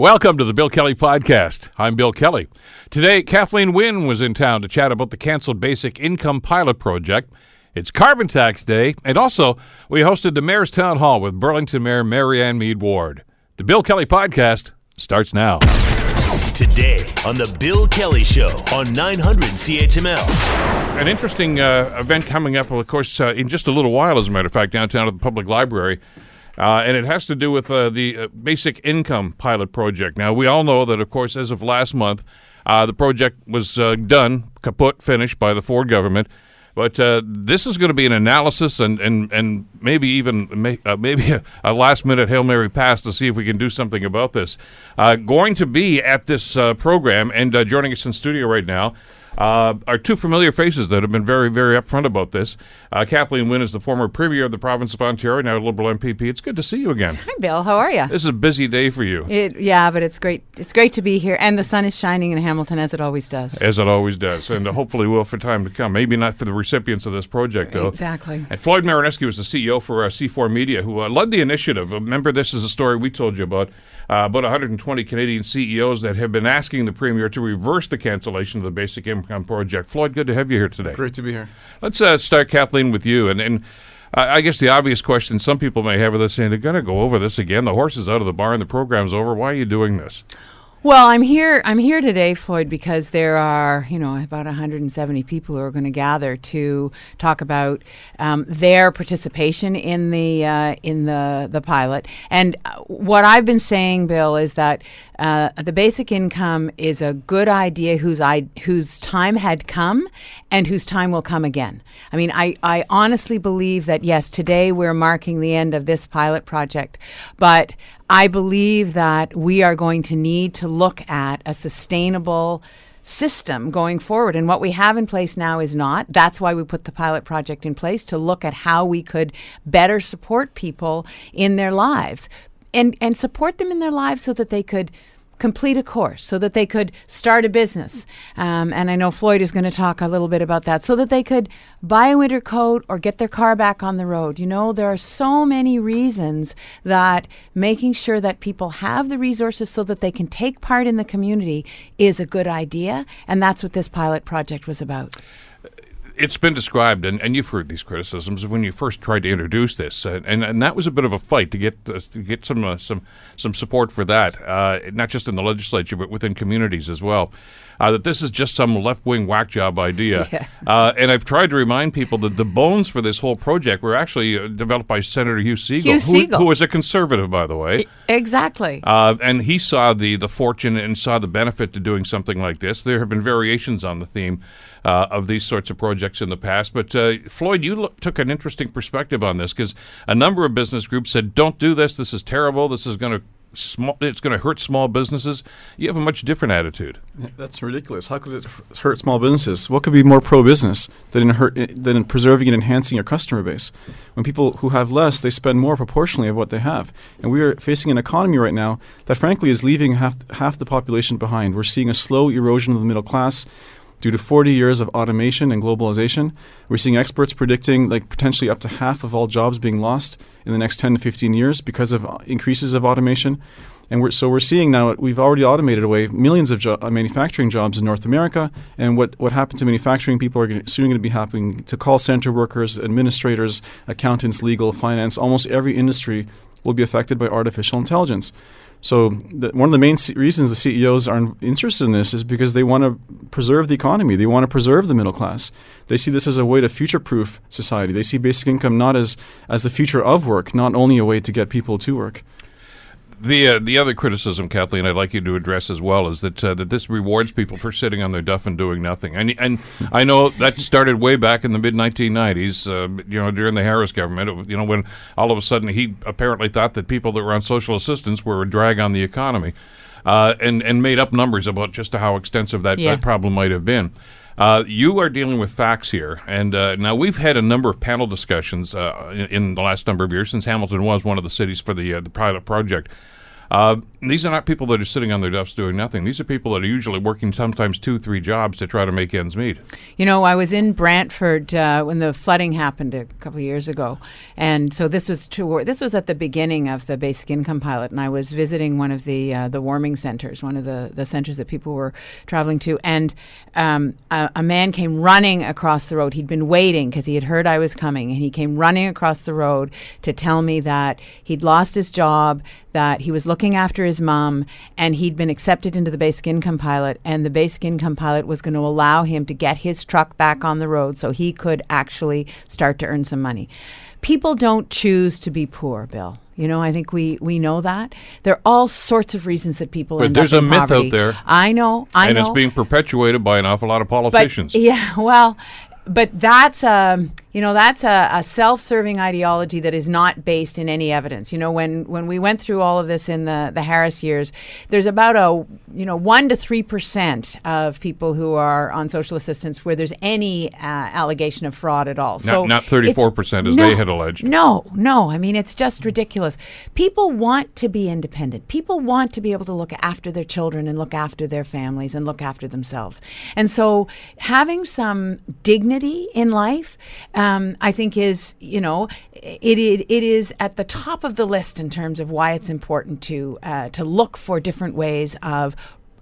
Welcome to the Bill Kelly Podcast. I'm Bill Kelly. Today, Kathleen Wynne was in town to chat about the canceled Basic Income Pilot Project. It's Carbon Tax Day, and also we hosted the Mayor's Town Hall with Burlington Mayor Marianne Meed Ward. The Bill Kelly Podcast starts now. Today on the Bill Kelly Show on 900 CHML. An interesting uh, event coming up, of course, uh, in just a little while, as a matter of fact, downtown at the Public Library. Uh, and it has to do with uh, the uh, basic income pilot project. Now, we all know that, of course, as of last month, uh, the project was uh, done, kaput, finished by the Ford government. But this is going to be an analysis and, and, and maybe even may, maybe a, a, last minute Hail Mary pass to see if we can do something about this. going to be at this program and joining us in studio right now uh, are two familiar faces that have been very, very upfront about this. Uh, Kathleen Wynne is the former Premier of the province of Ontario, now a Liberal MPP. It's good to see you again. Hi, Bill. How are you? This is a busy day for you. It, yeah, but it's great. It's great to be here, and the sun is shining in Hamilton as it always does. As it always does, and uh, hopefully will for time to come. Maybe not for the recipients of this project, though. Exactly. And Floyd Marinescu is the CEO for uh, C4 Media, who uh, led the initiative. Remember, this is a story we told you about uh, about 120 Canadian CEOs that have been asking the Premier to reverse the cancellation of the Basic Income Project. Floyd, good to have you here today. Great to be here. Let's uh, start, Kathleen, with you. And, and uh, I guess the obvious question some people may have with us saying, they're going to go over this again. The horse is out of the barn. The program's over. Why are you doing this? Well, I'm here. I'm here today, Floyd, because there are, you know, about 170 people who are going to gather to talk about um, their participation in the uh, in the the pilot. And uh, what I've been saying, Bill, is that uh, the basic income is a good idea whose I whose time had come and whose time will come again. I mean, I I honestly believe that yes, today we're marking the end of this pilot project, but I believe that we are going to need to look at a sustainable system going forward. And what we have in place now is not. That's why we put the pilot project in place to look at how we could better support people in their lives and, and support them in their lives so that they could complete a course so that they could start a business. Um, and I know Floyd is going to talk a little bit about that so that they could buy a winter coat or get their car back on the road. You know, there are so many reasons that making sure that people have the resources so that they can take part in the community is a good idea. And that's what this pilot project was about it's been described, and, and you've heard these criticisms when you first tried to introduce this, uh, and and that was a bit of a fight to get uh, to get some uh, some some support for that, uh, not just in the legislature but within communities as well. Uh, that this is just some left wing whack job idea, yeah. Uh, and I've tried to remind people that the bones for this whole project were actually developed by Senator Hugh Segal, Hugh. Who, who was a conservative, by the way. Exactly. and he saw the the fortune and saw the benefit to doing something like this. There have been variations on the theme uh, of these sorts of projects in the past. But uh, Floyd, you took an interesting perspective on this because a number of business groups said, "Don't do this. This is terrible. This is going to." It's going to hurt small businesses. You have a much different attitude. That's ridiculous. How could it hurt small businesses? What could be more pro-business than in, hurt, than in preserving and enhancing your customer base? When people who have less, they spend more proportionally of what they have. And we are facing an economy right now that, frankly, is leaving half half the population behind. We're seeing a slow erosion of the middle class. Due to 40 years of automation and globalization, we're seeing experts predicting like potentially up to half of all jobs being lost in the next 10 to 15 years because of increases of automation. And we're, so we're seeing now we've already automated away millions of jo- uh, manufacturing jobs in North America. And what, what happened to manufacturing people are gonna, soon going to be happening to call center workers, administrators, accountants, legal, finance. Almost every industry will be affected by artificial intelligence. So the, one of the main c- reasons the CEOs are interested in this is because they want to preserve the economy. They want to preserve the middle class. They see this as a way to future-proof society. They see basic income not as as the future of work, not only a way to get people to work. The uh, the other criticism, Kathleen, I'd like you to address as well is that uh, that this rewards people for sitting on their duff and doing nothing. And and I know that started way back in the mid 1990s, uh, you know, during the Harris government. you know, when all of a sudden he apparently thought that people that were on social assistance were a drag on the economy, uh, and and made up numbers about just how extensive that, yeah. that problem might have been. Uh, you are dealing with facts here, and uh, now we've had a number of panel discussions uh, in, in, the last number of years since Hamilton was one of the cities for the uh, the pilot project. Uh, these are not people that are sitting on their duffs doing nothing. These are people that are usually working sometimes two, three jobs to try to make ends meet. You know, I was in Brantford uh, when the flooding happened a couple of years ago, and so this was to, this was at the beginning of the basic income pilot, and I was visiting one of the uh, the warming centers, one of the the centers that people were traveling to, and um, a, a man came running across the road. He'd been waiting because he had heard I was coming, and he came running across the road to tell me that he'd lost his job, that he was looking after his mom, and he'd been accepted into the basic income pilot, and the basic income pilot was going to allow him to get his truck back on the road so he could actually start to earn some money. People don't choose to be poor, Bill. You know, I think we we know that there are all sorts of reasons that people. But there's a myth poverty. out there. I know, I and know. it's being perpetuated by an awful lot of politicians. But, yeah, well, but that's um, you know that's a, a self-serving ideology that is not based in any evidence. You know, when when we went through all of this in the the Harris years, there's about a you know one to three percent of people who are on social assistance where there's any uh, allegation of fraud at all. so not 34% as no, they had alleged. No, no. I mean, it's just ridiculous. People want to be independent. People want to be able to look after their children and look after their families and look after themselves. And so, having some dignity in life, um, I think, is you know, it, it it is at the top of the list in terms of why it's important to uh, to look for different ways of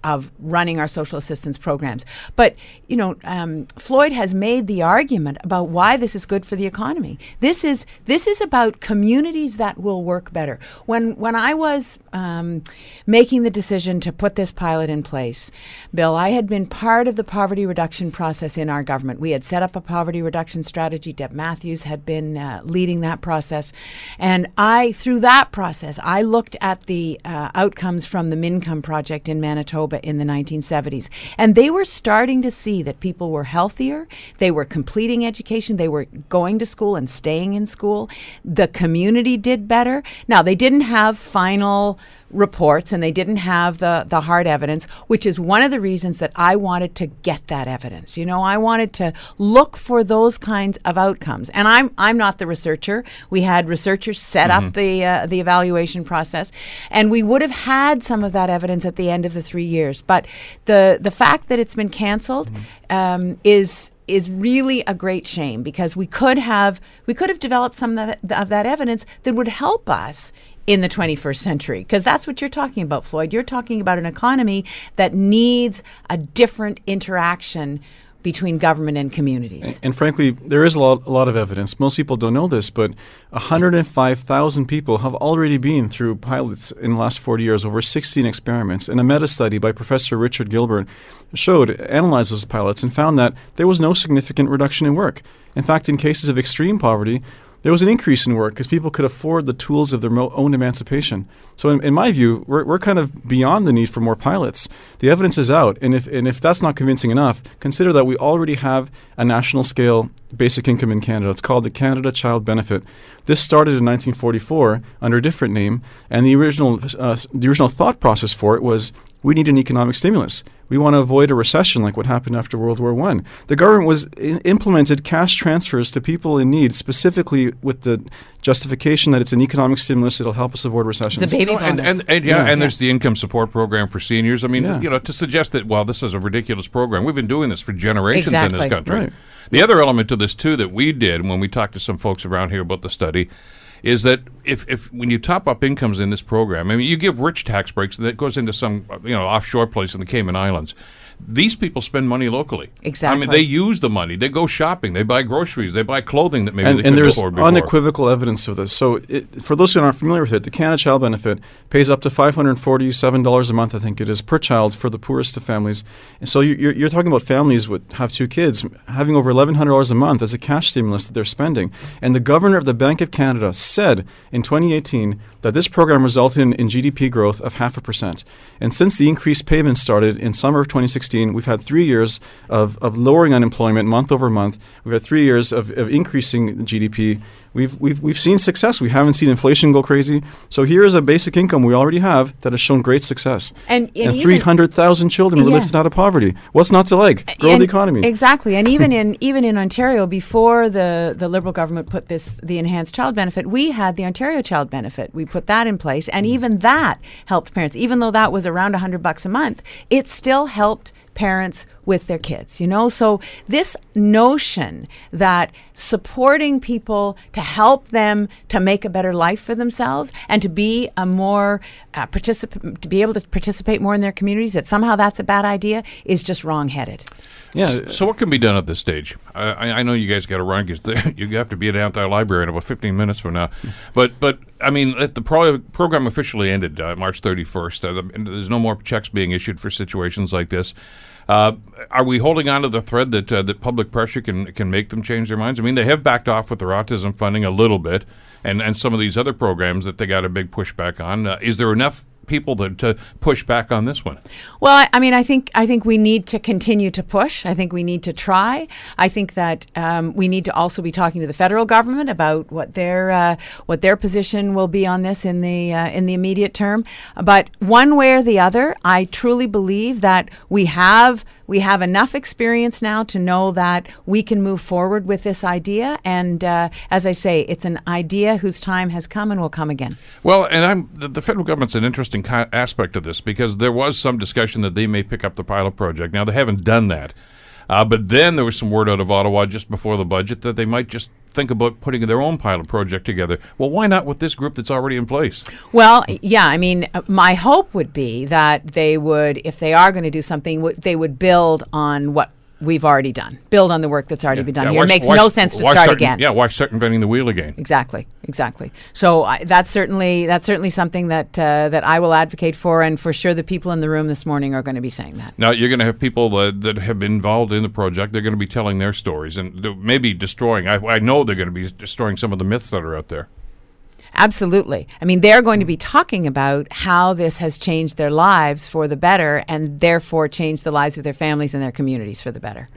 of running our social assistance programs. But you know, um, Floyd has made the argument about why this is good for the economy. This is this is about communities that will work better. When when I was um, making the decision to put this pilot in place, Bill, I had been part of the poverty reduction process in our government. We had set up a poverty reduction strategy. Deb Matthews had been uh, leading that process, and I through that process I looked at the uh, outcomes from the Mincome project in Manitoba in the 1970s. And they were starting to see that people were healthier, they were completing education, they were going to school and staying in school. The community did better. Now, they didn't have final reports and they didn't have the, the hard evidence, which is one of the reasons that I wanted to get that evidence. You know, I wanted to look for those kinds of outcomes. And I'm I'm not the researcher. We had researchers set up the uh, the evaluation process, and we would have had some of that evidence at the end of the three years. But the the fact that it's been canceled um, is is really a great shame because we could have we could have developed some of that, of that evidence that would help us in the 21st century because that's what you're talking about Floyd you're talking about an economy that needs a different interaction between government and communities And frankly, there is a lot, a lot of evidence. Most people don't know this, but 105,000 people have already been through pilots in the last 40 years, over 16 experiments. And a meta study by Professor Richard Gilbert showed, analyzed those pilots, and found that there was no significant reduction in work. In fact, in cases of extreme poverty, there was an increase in work because people could afford the tools of their mo- own emancipation. So, in, in my view, we're, we're kind of beyond the need for more pilots. The evidence is out, and if and if that's not convincing enough, consider that we already have a national scale basic income in Canada. It's called the Canada Child Benefit. This started in 1944 under a different name, and the original uh, the original thought process for it was we need an economic stimulus. We want to avoid a recession like what happened after World War One. The government was I- implemented cash transfers to people in need, specifically with the justification that it's an economic stimulus. It'll help us avoid recessions. the baby Oh, and, and, and yeah, Yeah. and there's the income support program for seniors. I mean, Yeah. you know, to suggest that well, this is a ridiculous program. We've been doing this for generations in this country. Right. The other element to this too that we did when we talked to some folks around here about the study is that if, if when you top up incomes in this program, I mean, you give rich tax breaks that goes into some you know offshore place in the Cayman Islands. These people spend money locally. Exactly. I mean, they use the money. They go shopping. They buy groceries. They buy clothing that maybe and, they and couldn't there's afford before. unequivocal evidence of this. So, it, for those who aren't familiar with it, the Canada Child Benefit pays up to five hundred forty-seven dollars a month, I think it is, per child for the poorest of families. And so, you, you're, you're talking about families with have two kids having over eleven hundred dollars a month as a cash stimulus that they're spending. And the governor of the Bank of Canada said in 2018 that this program resulted in, in GDP growth of half a percent. And since the increased payments started in summer of 2016, we've had three years of, of lowering unemployment month over month. We've had three years of, of increasing GDP We've, we've, we've seen success. We haven't seen inflation go crazy. So here is a basic income we already have that has shown great success. And- and even- 300,000 children were Yeah. lifted out of poverty. What's not to like? Grow And- the economy. Exactly. And even in even in Ontario, before the, the Liberal government put this the enhanced child benefit, we had the Ontario child benefit. We put that in place, and mm. even that helped parents. Even though that was around hundred bucks a month, it still helped parents with their kids. You know, so this notion that supporting people to help them to make a better life for themselves and to be a more uh, participant, to be able to participate more in their communities, that somehow that's a bad idea, is just wrong-headed. yeah. So what can be done at this stage? I, I know you guys got to run because you have to be at Anti Library in about 15 minutes from now. But but I mean, the pro- program officially ended uh, March 31st. Uh, the, there's no more checks being issued for situations like this. Uh, are we holding on to the thread that uh, that public pressure can can make them change their minds? I mean, they have backed off with their autism funding a little bit, and and some of these other programs that they got a big pushback on. Uh, is there enough people that, to push back on this one? Well, I, I mean, I think I think we need to continue to push. I think we need to try. I think that um, we need to also be talking to the federal government about what their uh, what their position will be on this in the uh, in the immediate term. But one way or the other, I truly believe that we have we have enough experience now to know that we can move forward with this idea. And uh, as I say, it's an idea whose time has come and will come again. Well, and I'm the, the federal government's an interesting ki- aspect of this because there was some discussion that they may pick up the pilot project. Now they haven't done that, uh, but then there was some word out of Ottawa just before the budget that they might just think about putting their own pilot project together. Well, why not with this group that's already in place? Well, yeah, I mean, my hope would be that they would, if they are going to do something, w- they would build on what we've already done, build on the work that's already been done Yeah, here. why It makes why no sense to start again. Yeah, why start inventing the wheel again? Exactly, exactly. So I, that's certainly that's certainly something that uh, that I will advocate for, and for sure the people in the room this morning are going to be saying that. Now you're going to have people uh, that have been involved in the project. They're going to be telling their stories and maybe destroying. I, I know they're going to be destroying some of the myths that are out there. Absolutely. I mean, they're going to be talking about how this has changed their lives for the better, and therefore changed the lives of their families and their communities for the better.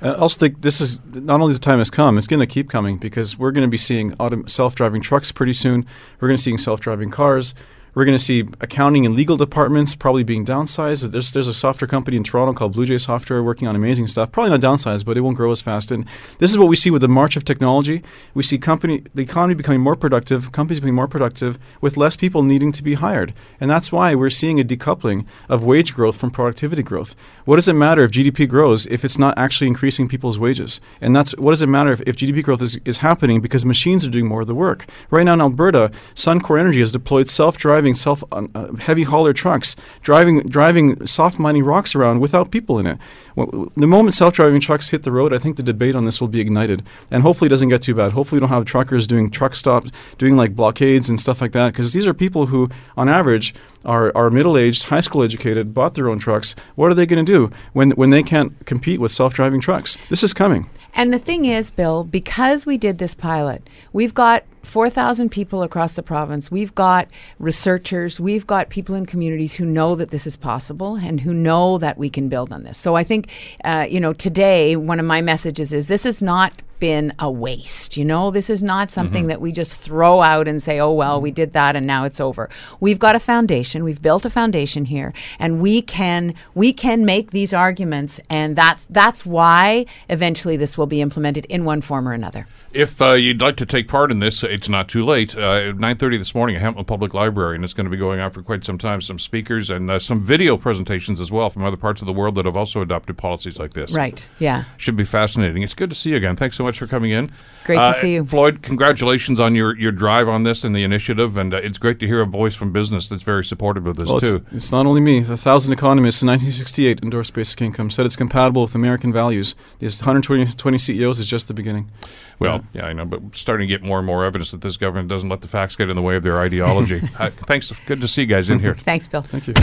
Uh, I also think this is not only the time has come; it's going to keep coming because we're going to be seeing autom- self-driving trucks pretty soon. We're going to be seeing self-driving cars. We're going to see accounting and legal departments probably being downsized. There's there's a software company in Toronto called Blue J Software working on amazing stuff. Probably not downsized, but it won't grow as fast. And this is what we see with the march of technology. We see company the economy becoming more productive, companies becoming more productive with less people needing to be hired. And that's why we're seeing a decoupling of wage growth from productivity growth. What does it matter if GDP grows if it's not actually increasing people's wages? And that's what does it matter if, if GDP growth is, is happening because machines are doing more of the work? Right now in Alberta, Suncor Energy has deployed self-driving, self uh, uh, heavy hauler trucks driving driving soft mining rocks around without people in it. W- the moment self-driving trucks hit the road, I think the debate on this will be ignited, and hopefully it doesn't get too bad. Hopefully we don't have truckers doing truck stops, doing like blockades and stuff like that, because these are people who, on average, are, are middle-aged, high school educated, bought their own trucks. What are they going to do when when they can't compete with self-driving trucks? This is coming. And the thing is, Bill, because we did this pilot, we've got 4,000 people across the province. We've got researchers. We've got people in communities who know that this is possible and who know that we can build on this. So I think, uh, you know, today, one of my messages is this is not been a waste. You know, this is not something that we just throw out and say, oh, well, we did that and now it's over. We've got a foundation. We've built a foundation here and we can, we can make these arguments. And that's, that's why eventually this will be implemented in one form or another. If uh, you'd like to take part in this, it's not too late. Uh, 9.30 this morning at Hamilton Public Library, and it's going to be going on for quite some time, some speakers and uh, some video presentations as well from other parts of the world that have also adopted policies like this. Right. Yeah. Should be fascinating. It's good to see you again. Thanks so much for coming in. Great to Uh, see you. Floyd, congratulations on your, your drive on this and the initiative, and uh, it's great to hear a voice from business that's very supportive of this, Well, too. it's, it's not only me. The thousand economists in 1968 endorsed basic income, said it's compatible with American values. These 120 20 CEOs is just the beginning. Well, yeah, I know, but starting to get more and more evidence that this government doesn't let the facts get in the way of their ideology. uh, thanks. Good to see you guys in here. Thanks, Bill. Thank you.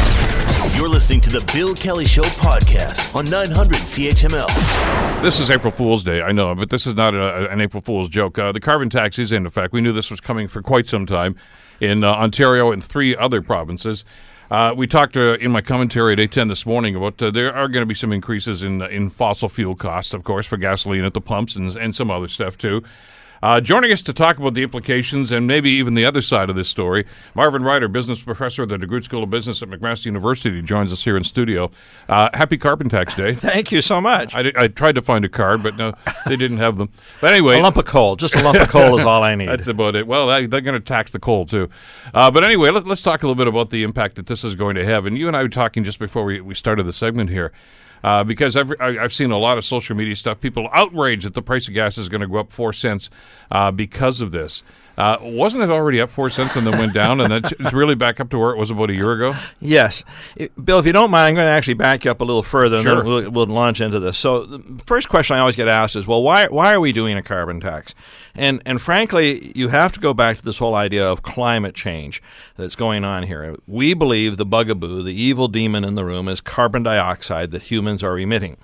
You're listening to the Bill Kelly Show podcast on 900 CHML. This is April Fool's Day, I know, but this is not a, an April Fool's joke. Uh, the carbon tax is in effect. We knew this was coming for quite some time in uh, Ontario and three other provinces. Uh, we talked uh, in my commentary at 810 this morning about uh, there are going to be some increases in in fossil fuel costs, of course, for gasoline at the pumps and, and some other stuff too. Uh, joining us to talk about the implications and maybe even the other side of this story, Marvin Ryder, business professor at the DeGroote School of Business at McMaster University, joins us here in studio. Uh, happy Carbon Tax Day. Thank you so much. I, I tried to find a card, but no, they didn't have them. But anyway, a lump of coal, just a lump of coal is all I need. That's about it. Well, I, they're going to tax the coal too. Uh, but anyway, let, us talk a little bit about the impact that this is going to have. And you and I were talking just before we, we started the segment here. Uh, because I've, I've seen a lot of social media stuff, people outraged that the price of gas is going to go up four cents uh, because of this. Uh, wasn't it already up four cents and then went down, and then it's really back up to where it was about a year ago? Yes, it, Bill. If you don't mind, I'm going to actually back you up a little further, sure. and then we'll, we'll, launch into this. So, the first question I always get asked is, "Well, why why are we doing a carbon tax?" And and frankly, you have to go back to this whole idea of climate change that's going on here. We believe the bugaboo, the evil demon in the room, is carbon dioxide that humans are emitting.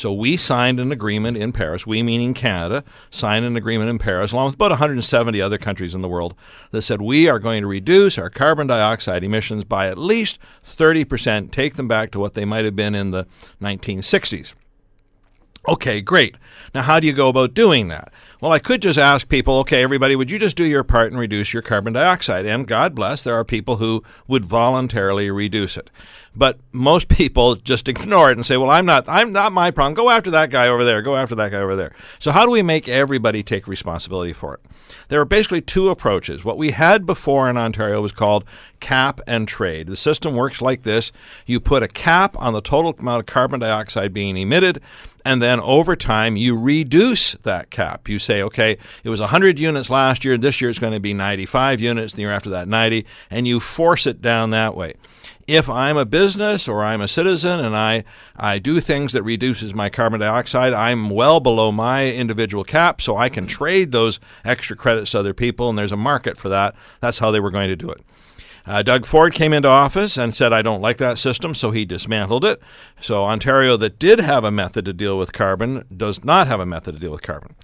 So we signed an agreement in Paris, we meaning Canada, signed an agreement in Paris, along with about 170 other countries in the world, that said we are going to reduce our carbon dioxide emissions by at least 30%, take them back to what they might have been in the 1960s. Okay, great. Now, how do you go about doing that? Well, I could just ask people, okay, everybody, would you just do your part and reduce your carbon dioxide? And God bless, there are people who would voluntarily reduce it. But most people just ignore it and say, well, I'm not, I'm not my problem. Go after that guy over there. Go after that guy over there. So how do we make everybody take responsibility for it? There are basically two approaches. What we had before in Ontario was called cap and trade. The system works like this. You put a cap on the total amount of carbon dioxide being emitted, and then over time you reduce that cap. You say, okay, it was 100 units last year, this year it's going to be 95 units, the year after that 90, and you force it down that way. If I'm a business or I'm a citizen and I, I do things that reduces my carbon dioxide, I'm well below my individual cap, so I can trade those extra credits to other people, and there's a market for that. That's how they were going to do it. Uh, Doug Ford came into office and said, I don't like that system, so he dismantled it. So Ontario, that did have a method to deal with carbon, does not have a method to deal with carbon.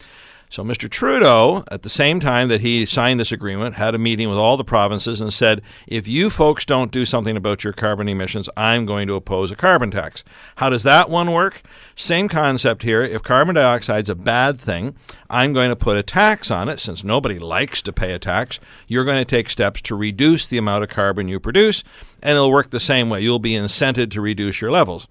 So Mr. Trudeau, at the same time that he signed this agreement, had a meeting with all the provinces and said, if you folks don't do something about your carbon emissions, I'm going to oppose a carbon tax. How does that one work? Same concept here. If carbon dioxide is a bad thing, I'm going to put a tax on it. Since nobody likes to pay a tax, you're going to take steps to reduce the amount of carbon you produce, and it'll work the same way. You'll be incented to reduce your levels.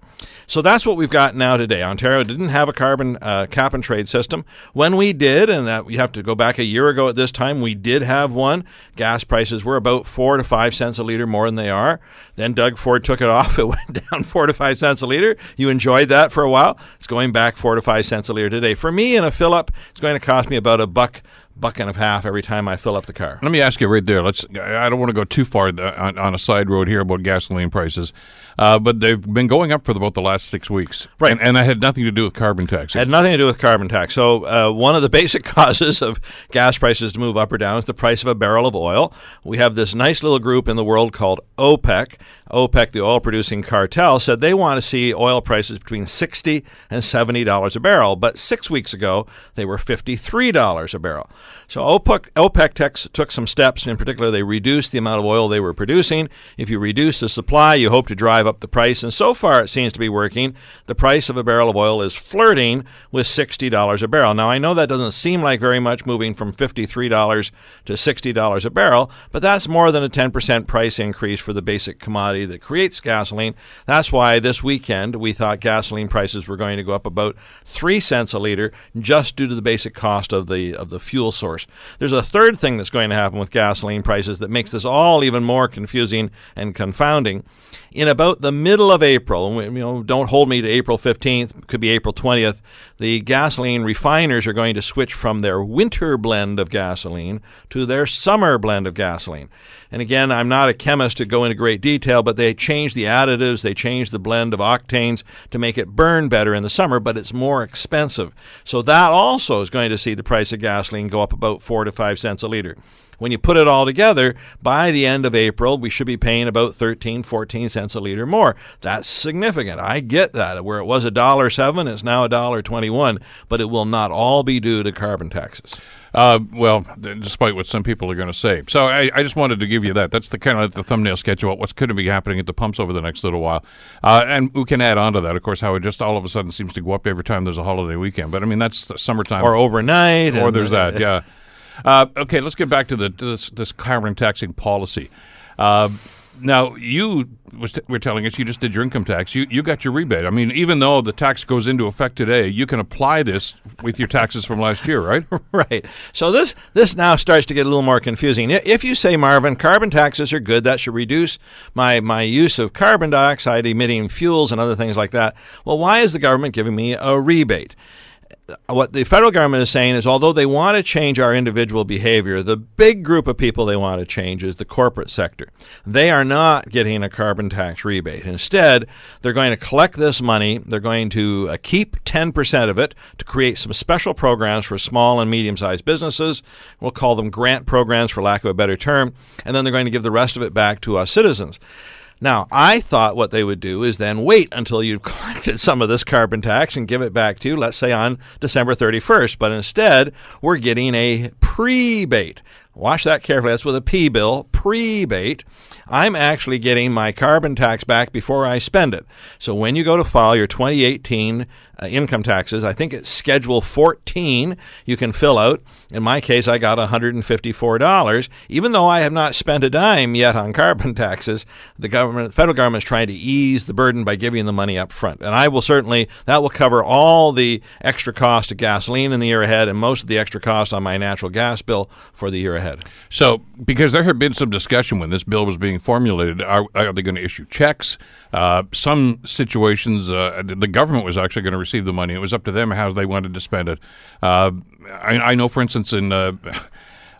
So that's what we've got now today. Ontario didn't have a carbon uh, cap and trade system. When we did, and that we have to go back a year ago at this time, we did have one. Gas prices were about four to five cents a liter more than they are. Then Doug Ford took it off. It went down four to five cents a liter. You enjoyed that for a while. It's going back four to five cents a liter today. For me, in a fill up, it's going to cost me about a buck buck and a half every time I fill up the car. Let me ask you right there. Let's. I don't want to go too far on, on a side road here about gasoline prices, uh, but they've been going up for about the last six weeks, right? And, and that had nothing to do with carbon tax. Had nothing to do with carbon tax. So uh, one of the basic causes of gas prices to move up or down is the price of a barrel of oil. We have this nice little group in the world called OPEC. OPEC, the oil producing cartel, said they want to see oil prices between 60 and $70 a barrel. But six weeks ago, they were $53 a barrel. So OPEC, OPEC took some steps. In particular, they reduced the amount of oil they were producing. If you reduce the supply, you hope to drive up the price. And so far, it seems to be working. The price of a barrel of oil is flirting with $60 a barrel. Now, I know that doesn't seem like very much moving from $53 to $60 a barrel, but that's more than a 10% price increase for the basic commodity that creates gasoline. That's why this weekend we thought gasoline prices were going to go up about 3 cents a liter just due to the basic cost of the of the fuel source. There's a third thing that's going to happen with gasoline prices that makes this all even more confusing and confounding. In about the middle of April, you know, don't hold me to April 15th, could be April 20th, the gasoline refiners are going to switch from their winter blend of gasoline to their summer blend of gasoline. And again, I'm not a chemist to go into great detail, but they change the additives, they change the blend of octanes to make it burn better in the summer, but it's more expensive. So that also is going to see the price of gasoline go up about 4 to 5 cents a liter. When you put it all together, by the end of April, we should be paying about 13, 14 cents a liter more. That's significant. I get that. Where it was a dollar seven, it's now a dollar twenty-one, but it will not all be due to carbon taxes. Uh, well, despite what some people are going to say. So I, I, just wanted to give you that. That's the kind of the thumbnail sketch about what's going to be happening at the pumps over the next little while. Uh, and we can add on to that, of course, how it just all of a sudden seems to go up every time there's a holiday weekend. But I mean, that's summertime. Or overnight. Or there's that, yeah. Uh, okay, let's get back to the to this, this carbon taxing policy. Uh, now, you was t- were telling us you just did your income tax. You you got your rebate. I mean, even though the tax goes into effect today, you can apply this with your taxes from last year, right? right. So this this now starts to get a little more confusing. If you say, Marvin, carbon taxes are good, that should reduce my my use of carbon dioxide emitting fuels and other things like that. Well, why is the government giving me a rebate? What the federal government is saying is although they want to change our individual behavior, the big group of people they want to change is the corporate sector. They are not getting a carbon tax rebate. Instead, they're going to collect this money, they're going to uh, keep 10% of it to create some special programs for small and medium sized businesses. We'll call them grant programs for lack of a better term, and then they're going to give the rest of it back to us citizens. Now, I thought what they would do is then wait until you've collected some of this carbon tax and give it back to you, let's say on December 31st. But instead, we're getting a prebate. Watch that carefully. That's with a P bill, prebate. I'm actually getting my carbon tax back before I spend it. So when you go to file your 2018 uh, income taxes, I think it's Schedule 14 you can fill out. In my case, I got $154. Even though I have not spent a dime yet on carbon taxes, the government, federal government is trying to ease the burden by giving the money up front. And I will certainly, that will cover all the extra cost of gasoline in the year ahead and most of the extra cost on my natural gas bill for the year ahead. So, because there had been some discussion when this bill was being formulated, are, are they going to issue checks? Uh, some situations, uh, the government was actually going to receive the money. It was up to them how they wanted to spend it. Uh, I, I, know, for instance, in uh,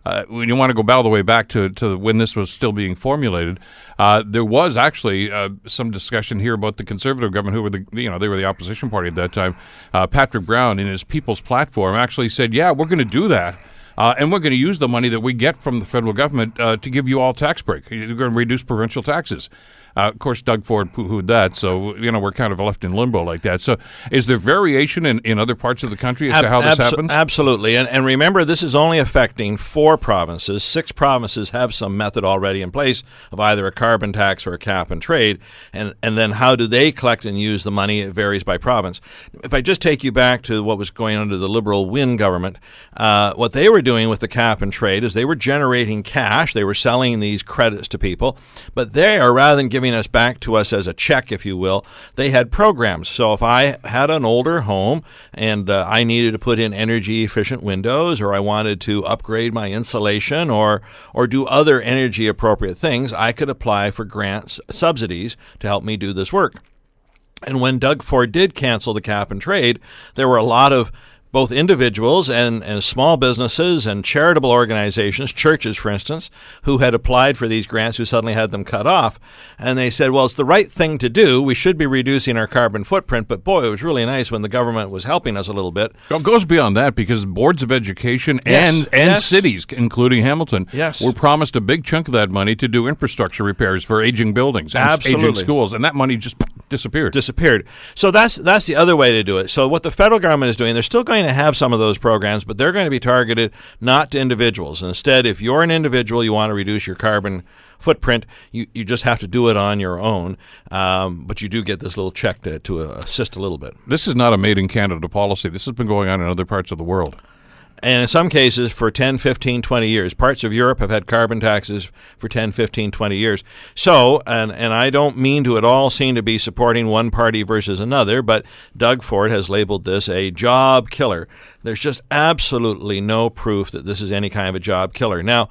uh, when you want to go all the way back to, to when this was still being formulated, uh, there was actually some discussion here about the conservative government, who were the you know they were the opposition party at that time. Patrick Brown, in his People's Platform, actually said, "Yeah, we're going to do that." Uh, and we're going to use the money that we get from the federal government uh, to give you all tax break. You're going to reduce provincial taxes. Uh, of course, Doug Ford poo-hooed that, so you know we're kind of left in limbo like that. So, is there variation in, in other parts of the country as Ab- to how this abso- happens? Absolutely, and, and remember, this is only affecting four provinces. Six provinces have some method already in place of either a carbon tax or a cap and trade, and and then how do they collect and use the money? It varies by province. If I just take you back to what was going under the Liberal Wynne government, uh, what they were doing with the cap and trade is they were generating cash. They were selling these credits to people, but there, rather than giving us back to us as a check, if you will, they had programs. So if I had an older home and uh, I needed to put in energy efficient windows, or I wanted to upgrade my insulation, or or do other energy appropriate things, I could apply for grants, subsidies to help me do this work. And when Doug Ford did cancel the cap and trade, there were a lot of both individuals and, and small businesses and charitable organizations, churches, for instance, who had applied for these grants who suddenly had them cut off. And they said, well, it's the right thing to do. We should be reducing our carbon footprint. But boy, it was really nice when the government was helping us a little bit. Well, it goes beyond that because boards of education Yes, and and yes. cities, including Hamilton, Yes. were promised a big chunk of that money to do infrastructure repairs for aging buildings and s- aging schools, and that money just disappeared. disappeared. So that's that's the other way to do it. So what the federal government is doing, they're still going to have some of those programs, but they're going to be targeted not to individuals. Instead, if you're an individual, you want to reduce your carbon footprint, you, you just have to do it on your own. Um, but you do get this little check to, to assist a little bit. this is not a made in Canada policy. This has been going on in other parts of the world. And in some cases, for 10, 15, 20 years. Parts of Europe have had carbon taxes for 10, 15, 20 years. So, and, and I don't mean to at all seem to be supporting one party versus another, but Doug Ford has labeled this a job killer. There's just absolutely no proof that this is any kind of a job killer. Now,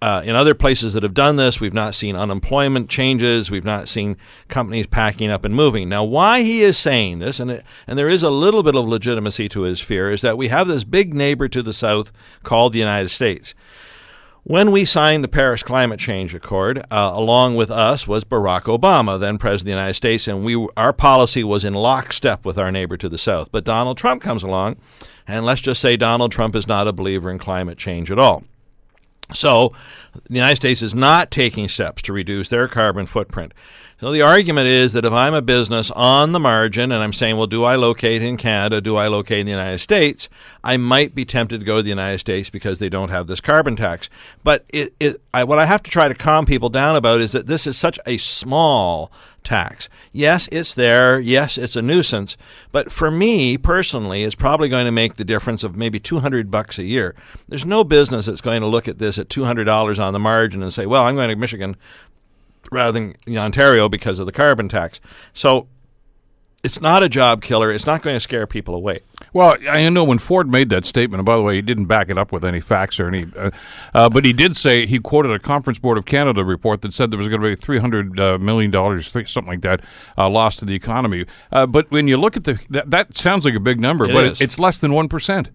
uh, in other places that have done this, we've not seen unemployment changes. We've not seen companies packing up and moving. Now, why he is saying this, and it, and there is a little bit of legitimacy to his fear, is that we have this big neighbor to the south called the United States. When we signed the Paris Climate Change Accord, uh, along with us was Barack Obama, then President of the United States, and we our policy was in lockstep with our neighbor to the south. But Donald Trump comes along, and let's just say Donald Trump is not a believer in climate change at all. So, the United States is not taking steps to reduce their carbon footprint. So the argument is that if I'm a business on the margin and I'm saying, well, do I locate in Canada? Do I locate in the United States? I might be tempted to go to the United States because they don't have this carbon tax. But it, it, I, what I have to try to calm people down about is that this is such a small tax. Yes, it's there. Yes, it's a nuisance. But for me personally, it's probably going to make the difference of maybe 200 bucks a year. There's no business that's going to look at this at $200 on the margin and say, well, I'm going to Michigan rather than Ontario because of the carbon tax. So it's not a job killer. It's not going to scare people away. Well, I know when Ford made that statement, and by the way, he didn't back it up with any facts or any, uh, uh, but he did say he quoted a Conference Board of Canada report that said there was going to be three hundred uh, million dollars, something like that, uh, lost to the economy. Uh, but when you look at the that, that sounds like a big number, It but it, it's less than one percent.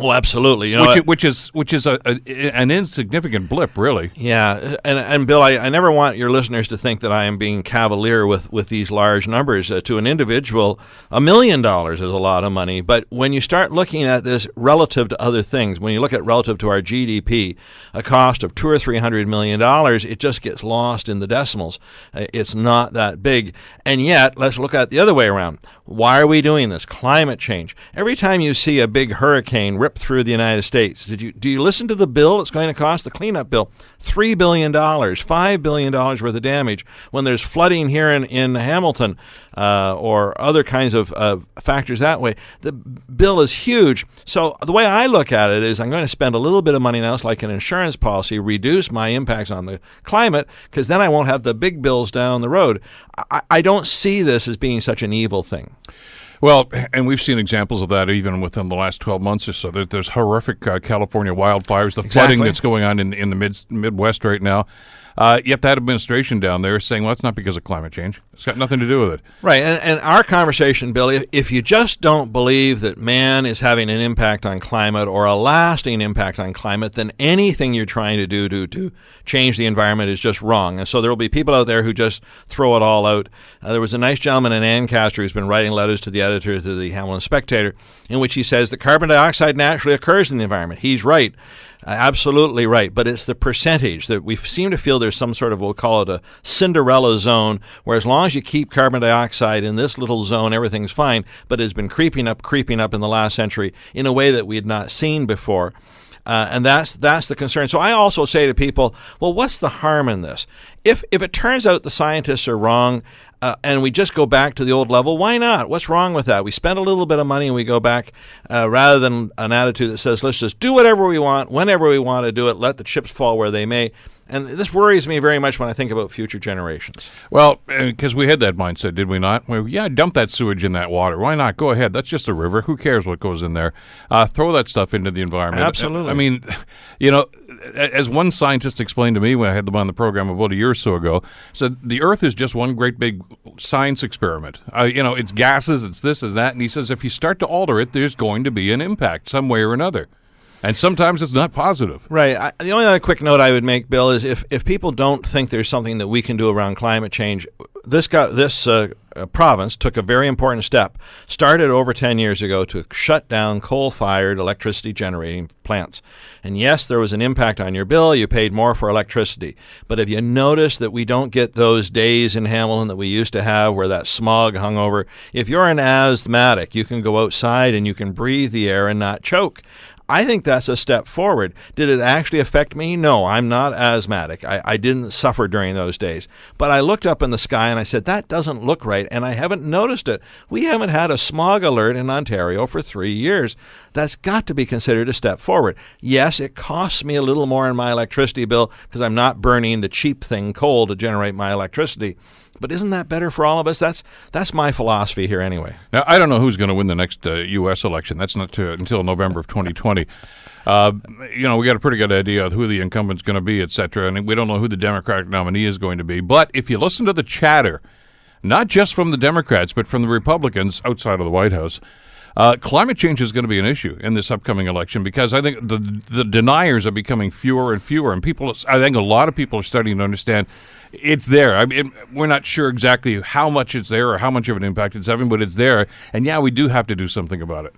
Oh, absolutely. You know, which, which is which is a, a, an insignificant blip, really. Yeah, and and Bill, I, I never want your listeners to think that I am being cavalier with, with these large numbers. Uh, to an individual, a million dollars is a lot of money. But when you start looking at this relative to other things, when you look at relative to our GDP, a cost of two or three hundred million dollars, it just gets lost in the decimals. Uh, It's not that big. And yet, let's look at it the other way around. Why are we doing this? Climate change. Every time you see a big hurricane rip through the United States, did you do you listen to the bill it's going to cost? The cleanup bill, three billion dollars, five billion dollars worth of damage. When there's flooding here in in Hamilton uh, or other kinds of uh, factors that way, the bill is huge. So the way I look at it is, I'm going to spend a little bit of money now, it's like an insurance policy, reduce my impacts on the climate, because then I won't have the big bills down the road. I, I don't see this as being such an evil thing. Well, and we've seen examples of that even within the last 12 months or so. There, there's horrific uh, California wildfires, the flooding that's going on in, in the mid, Midwest right now. Uh, yet that administration down there is saying, well, it's not because of climate change. It's got nothing to do with it. Right, and, and our conversation, Billy, if, if you just don't believe that man is having an impact on climate or a lasting impact on climate, then anything you're trying to do to, to change the environment is just wrong. And so there will be people out there who just throw it all out. Uh, there was a nice gentleman in Ancaster who's been writing letters to the editor to the Hamilton Spectator, in which he says that carbon dioxide naturally occurs in the environment. He's right. Uh, absolutely right, but it's the percentage that we seem to feel there's some sort of we'll call it a Cinderella zone, where as long as you keep carbon dioxide in this little zone, everything's fine. But it's been creeping up, creeping up in the last century in a way that we had not seen before. Uh, and that's that's the concern. So I also say to people, well, what's the harm in this? If if it turns out the scientists are wrong, uh, and we just go back to the old level, why not? What's wrong with that? We spend a little bit of money and we go back, uh, rather than an attitude that says let's just do whatever we want, whenever we want to do it, let the chips fall where they may. And this worries me very much when I think about future generations. Well, because we had that mindset, did we not? Well, yeah, dump that sewage in that water. Why not? Go ahead. That's just a river. Who cares what goes in there? Uh, throw that stuff into the environment. Absolutely. I mean, you know, as one scientist explained to me when I had them on the program about a year or so ago, said the Earth is just one great big science experiment. Uh, you know, it's gases, it's this, it's that, and he says if you start to alter it, there's going to be an impact some way or another, and sometimes it's not positive. Right. I, the only other quick note I would make, Bill, is if, if people don't think there's something that we can do around climate change, this got this uh, uh, province took a very important step. Started over ten years ago to shut down coal-fired electricity generating plants. And yes, there was an impact on your bill. You paid more for electricity. But if you notice that we don't get those days in Hamilton that we used to have, where that smog hung over, if you're an asthmatic, you can go outside and you can breathe the air and not choke. I think that's a step forward. Did it actually affect me? No, I'm not asthmatic. I, I didn't suffer during those days. But I looked up in the sky and I said, that doesn't look right, and I haven't noticed it. We haven't had a smog alert in Ontario for three years. That's got to be considered a step forward. Yes, it costs me a little more in my electricity bill because I'm not burning the cheap thing coal to generate my electricity. But isn't that better for all of us? That's that's my philosophy here anyway. Now, I don't know who's going to win the next uh, U.S. election. That's not to, until November of 2020. Uh, you know, we got a pretty good idea of who the incumbent's going to be, et cetera, and we don't know who the Democratic nominee is going to be. But if you listen to the chatter, not just from the Democrats, but from the Republicans outside of the White House, uh, climate change is going to be an issue in this upcoming election because I think the the deniers are becoming fewer and fewer, and people. I think a lot of people are starting to understand it's there. I mean, we're not sure exactly how much it's there or how much of an impact it's having, but it's there. And yeah, we do have to do something about it.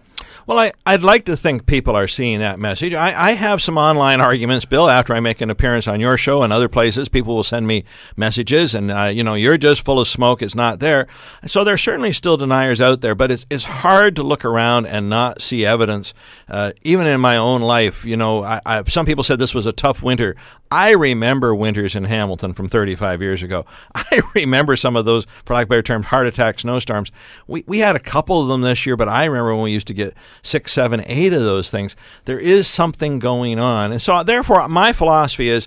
Well, I, I'd like to think people are seeing that message. I, I have some online arguments, Bill, after I make an appearance on your show and other places. People will send me messages, and, uh, you know, you're just full of smoke. It's not there. So there are certainly still deniers out there, but it's, it's hard to look around and not see evidence. Uh, even in my own life, you know, I, I, some people said this was a tough winter. I remember winters in Hamilton from 35 years ago. I remember some of those, for lack of better term, heart attack snowstorms. We, we had a couple of them this year, but I remember when we used to get six, seven, eight of those things. There is something going on. And so, therefore, my philosophy is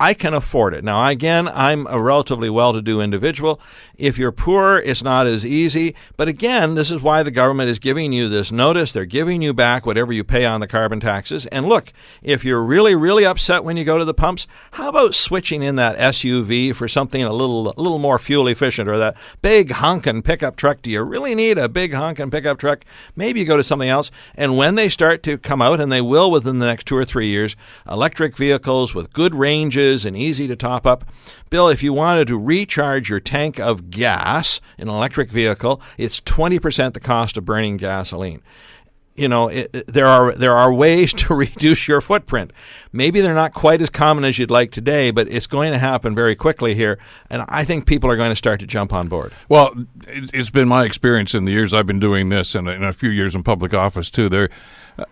I can afford it. Now, again, I'm a relatively well to do individual. If you're poor, it's not as easy. But again, this is why the government is giving you this notice. They're giving you back whatever you pay on the carbon taxes. And look, if you're really, really upset when you go to the pumps, how about switching in that SUV for something a little, a little more fuel efficient or that big honking pickup truck? Do you really need a big honking pickup truck? Maybe you go to something else. And when they start to come out, and they will within the next two or three years, electric vehicles with good range and easy to top up. Bill, if you wanted to recharge your tank of gas in an electric vehicle, it's 20% the cost of burning gasoline you know it, there are there are ways to reduce your footprint. Maybe they're not quite as common as you'd like today, but it's going to happen very quickly here, and I think people are going to start to jump on board. Well, it's been my experience in the years I've been doing this, and in a few years in public office too. There,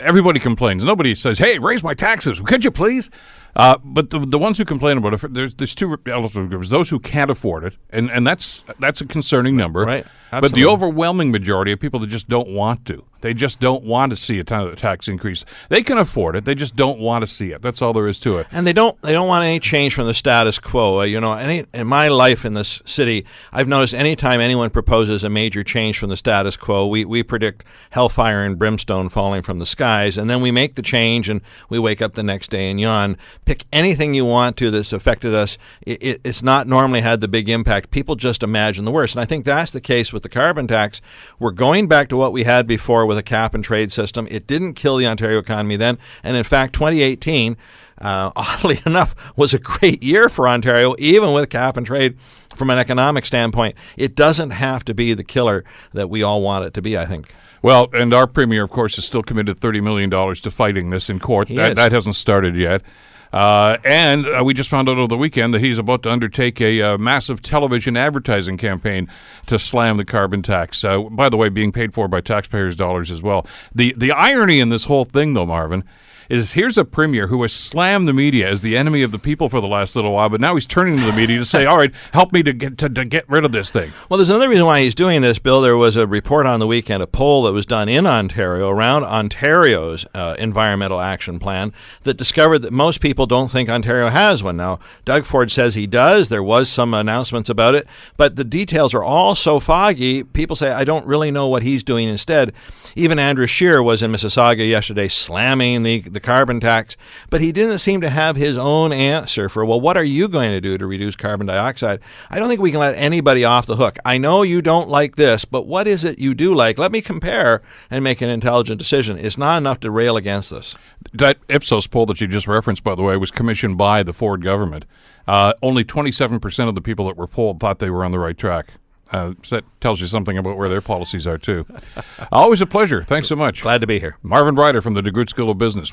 everybody complains. Nobody says, "Hey, raise my taxes, could you please?" Uh, but the, the ones who complain about it, there's there's two eligible groups: those who can't afford it, and, and that's that's a concerning number. Right. Absolutely. But the overwhelming majority of people that just don't want to. They just don't want to see a ton of tax increase. They can afford it. They just don't want to see it. That's all there is to it. And they don't. They don't want any change from the status quo. Uh, you know, any in my life in this city, I've noticed anytime anyone proposes a major change from the status quo, we we predict hellfire and brimstone falling from the skies, and then we make the change, and we wake up the next day and yawn. Pick anything you want to that's affected us. It, it, it's not normally had the big impact. People just imagine the worst, and I think that's the case with the carbon tax. We're going back to what we had before with a cap and trade system. It didn't kill the Ontario economy then. And in fact, 2018, uh, oddly enough, was a great year for Ontario, even with cap and trade from an economic standpoint. It doesn't have to be the killer that we all want it to be, I think. Well, and our premier, of course, is still committed $30 million to fighting this in court. That, that, hasn't started yet. Uh, and uh, we just found out over the weekend that he's about to undertake a uh, massive television advertising campaign to slam the carbon tax. By the way, being paid for by taxpayers' dollars as well. The the irony in this whole thing, though, Marvin, is here's a premier who has slammed the media as the enemy of the people for the last little while, but now he's turning to the media to say, "All right, help me to get to, to get rid of this thing." Well, there's another reason why he's doing this, Bill. There was a report on the weekend, a poll that was done in Ontario around Ontario's uh, environmental action plan that discovered that most people don't think Ontario has one. Now, Doug Ford says he does. There was some announcements about it, but the details are all so foggy. People say, "I don't really know what he's doing instead." Even Andrew Scheer was in Mississauga yesterday, slamming the the carbon tax, but he didn't seem to have his own answer for, well, what are you going to do to reduce carbon dioxide? I don't think we can let anybody off the hook. I know you don't like this, but what is it you do like? Let me compare and make an intelligent decision. It's not enough to rail against this. That Ipsos poll that you just referenced, by the way, was commissioned by the Ford government. Uh, only 27% of the people that were polled thought they were on the right track. Uh, so that tells you something about where their policies are, too. Always a pleasure. Thanks so much. Glad to be here. Marvin Ryder from the DeGroote School of Business.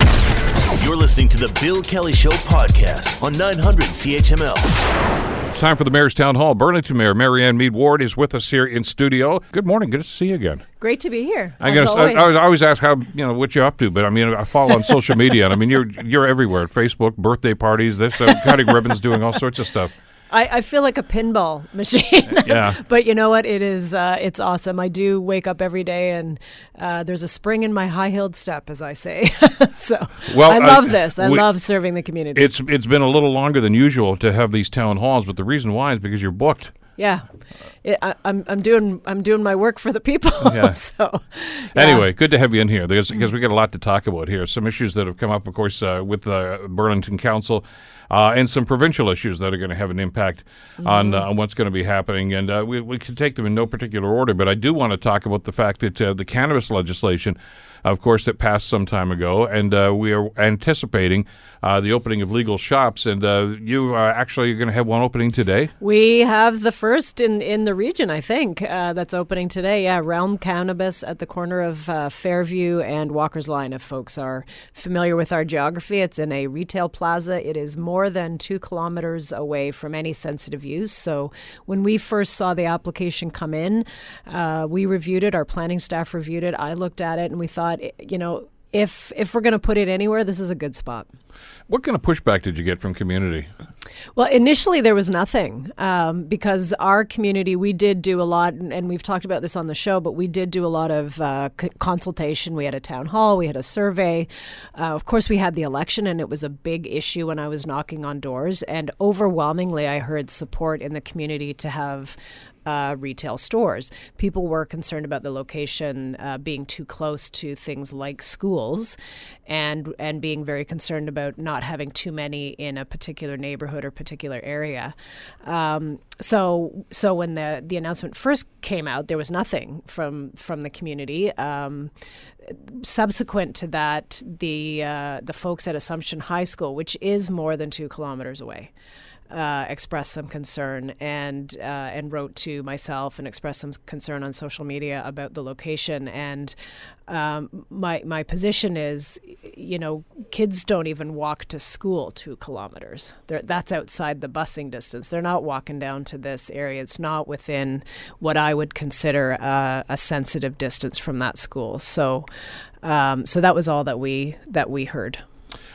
You're listening to the Bill Kelly Show podcast on 900 CHML. It's time for the Mayor's Town Hall. Burlington Mayor Marianne Meed Ward is with us here in studio. Good morning. Good to see you again. Great to be here. I guess I, I, always ask how you know what you're up to, but I mean I follow on social media, and I mean you're you're everywhere. Facebook, birthday parties, this uh, cutting ribbons, doing all sorts of stuff. I, I feel like a pinball machine. yeah. but you know what? It is. Uh, it's awesome. I do wake up every day, and uh, there's a spring in my high-heeled step, as I say. so well, I love uh, this. I we, love serving the community. It's it's been a little longer than usual to have these town halls, but the reason why is because you're booked. Yeah. it, I, am I'm, I'm doing I'm doing my work for the people. Yeah. so yeah. anyway, good to have you in here because because we got a lot to talk about here. Some issues that have come up, of course, uh, with the Burlington Council. Uh, and some provincial issues that are going to have an impact mm-hmm. on, uh, on what's going to be happening. And uh, we, we can take them in no particular order, but I do want to talk about the fact that uh, the cannabis legislation of course, that passed some time ago, and uh, we are anticipating uh, the opening of legal shops. And uh, you are actually going to have one opening today. We have the first in in the region, I think, uh, that's opening today. Yeah, Realm Cannabis at the corner of uh, Fairview and Walker's Line. If folks are familiar with our geography, it's in a retail plaza. It is more than two kilometers away from any sensitive use. So when we first saw the application come in, uh, we reviewed it. Our planning staff reviewed it. I looked at it, and we thought, you know, if if we're going to put it anywhere, this is a good spot. What kind of pushback did you get from community? Well, initially there was nothing um, because our community we did do a lot, and we've talked about this on the show. But we did do a lot of uh, c- consultation. We had a town hall, we had a survey. Uh, of course, we had the election, and it was a big issue when I was knocking on doors. And overwhelmingly, I heard support in the community to have uh, retail stores. People were concerned about the location uh, being too close to things like schools, and and being very concerned about not having too many in a particular neighborhood or particular area. Um, so so when the the announcement first came out, there was nothing from from the community. Um, subsequent to that, the uh, the folks at Assumption High School, which is more than two kilometers away uh, expressed some concern and uh, and wrote to myself and expressed some concern on social media about the location. And um, my my position is, you know, kids don't even walk to school two kilometers. They're, that's outside the busing distance. They're not walking down to this area. It's not within what I would consider uh, a sensitive distance from that school. So. Um, so that was all that we that we heard.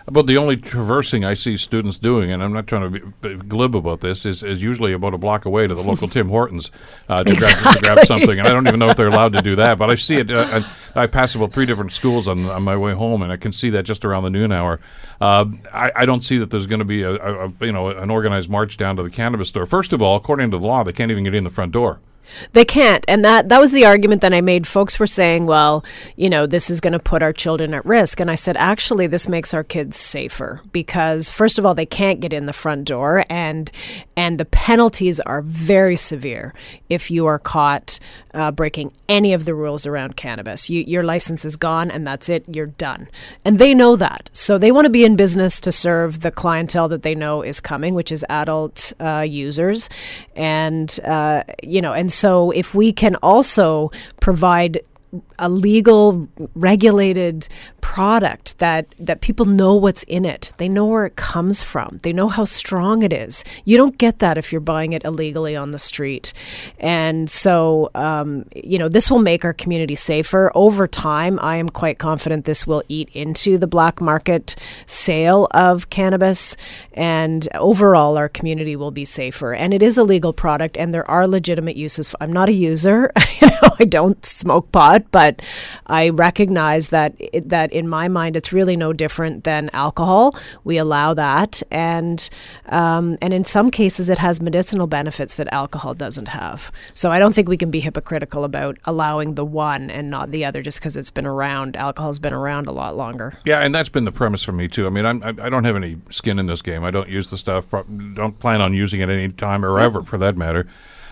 About the only traversing I see students doing, and I'm not trying to be glib about this, is, is usually about a block away to the local Tim Hortons uh, to, exactly. grab, to, grab, something. And I don't even know if they're allowed to do that, but I see it. Uh, I, I, pass about three different schools on, on my way home, and I can see that just around the noon hour. Uh, I, I, don't see that there's going to be a, a, a, you know an organized march down to the cannabis store. First of all, according to the law, they can't even get in the front door. They can't. And that that was the argument that I made. Folks were saying, well, you know, this is going to put our children at risk. And I said, actually, this makes our kids safer because first of all, they can't get in the front door and and the penalties are very severe if you are caught uh, breaking any of the rules around cannabis. You, your license is gone and that's it. You're done. And they know that. So they want to be in business to serve the clientele that they know is coming, which is adult uh, users. And, uh, you know, and so if we can also provide a legal regulated product that that people know what's in it. They know where it comes from. They know how strong it is. You don't get that if you're buying it illegally on the street. And so um, you know this will make our community safer. Over time i am quite confident this will eat into the black market sale of cannabis. And overall our community will be safer. And it is a legal product and there are legitimate uses. I'm not a user. I don't smoke pot but I recognize that that in my mind it's really no different than alcohol. We allow that, and um, and in some cases it has medicinal benefits that alcohol doesn't have. So I don't think we can be hypocritical about allowing the one and not the other just because it's been around. Alcohol's been around a lot longer. Yeah, and that's been the premise for me too. I mean, I'm, I, I don't have any skin in this game. I don't use the stuff. Don't plan on using it any time or ever, for that matter.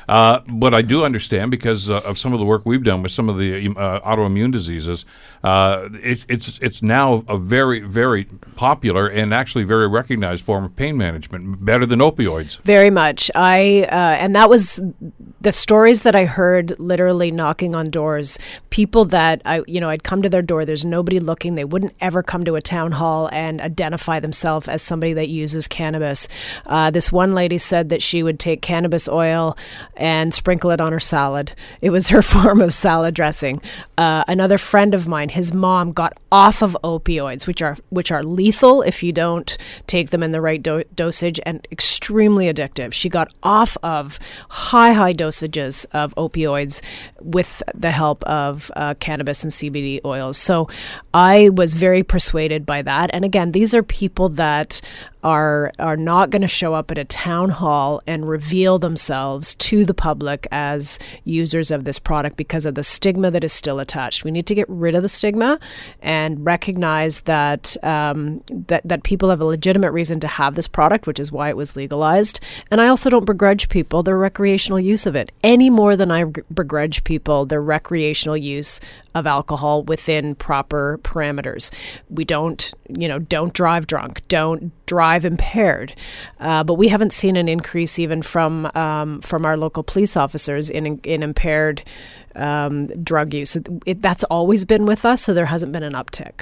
Uh, but I do understand because uh, of some of the work we've done with some of the uh, autoimmune diseases. Uh, it, it's it's now a very very popular and actually very recognized form of pain management, better than opioids. Very much. I uh, and that was the stories that I heard, literally knocking on doors. People that I you know I'd come to their door. There's nobody looking. They wouldn't ever come to a town hall and identify themselves as somebody that uses cannabis. this one lady said that she would take cannabis oil and sprinkle it on her salad. It was her form of salad dressing. Uh, another friend of mine, his mom got off of opioids, which are which are lethal if you don't take them in the right do- dosage and extremely addictive. She got off of high high dosages of opioids with the help of uh, cannabis and CBD oils. So I was very persuaded by that. And again, these are people that are are not going to show up at a town hall and reveal themselves to the public as users of this product because of the stigma that is still attached. We need to get rid of the stigma and recognize that um, that that people have a legitimate reason to have this product, which is why it was legalized. And I also don't begrudge people their recreational use of it any more than I begrudge people their recreational use of alcohol within proper parameters. We don't, you know, don't drive drunk, don't drive impaired. Uh, but we haven't seen an increase even from um, from our local police officers in in impaired um, drug use. It, that's always been with us, so there hasn't been an uptick.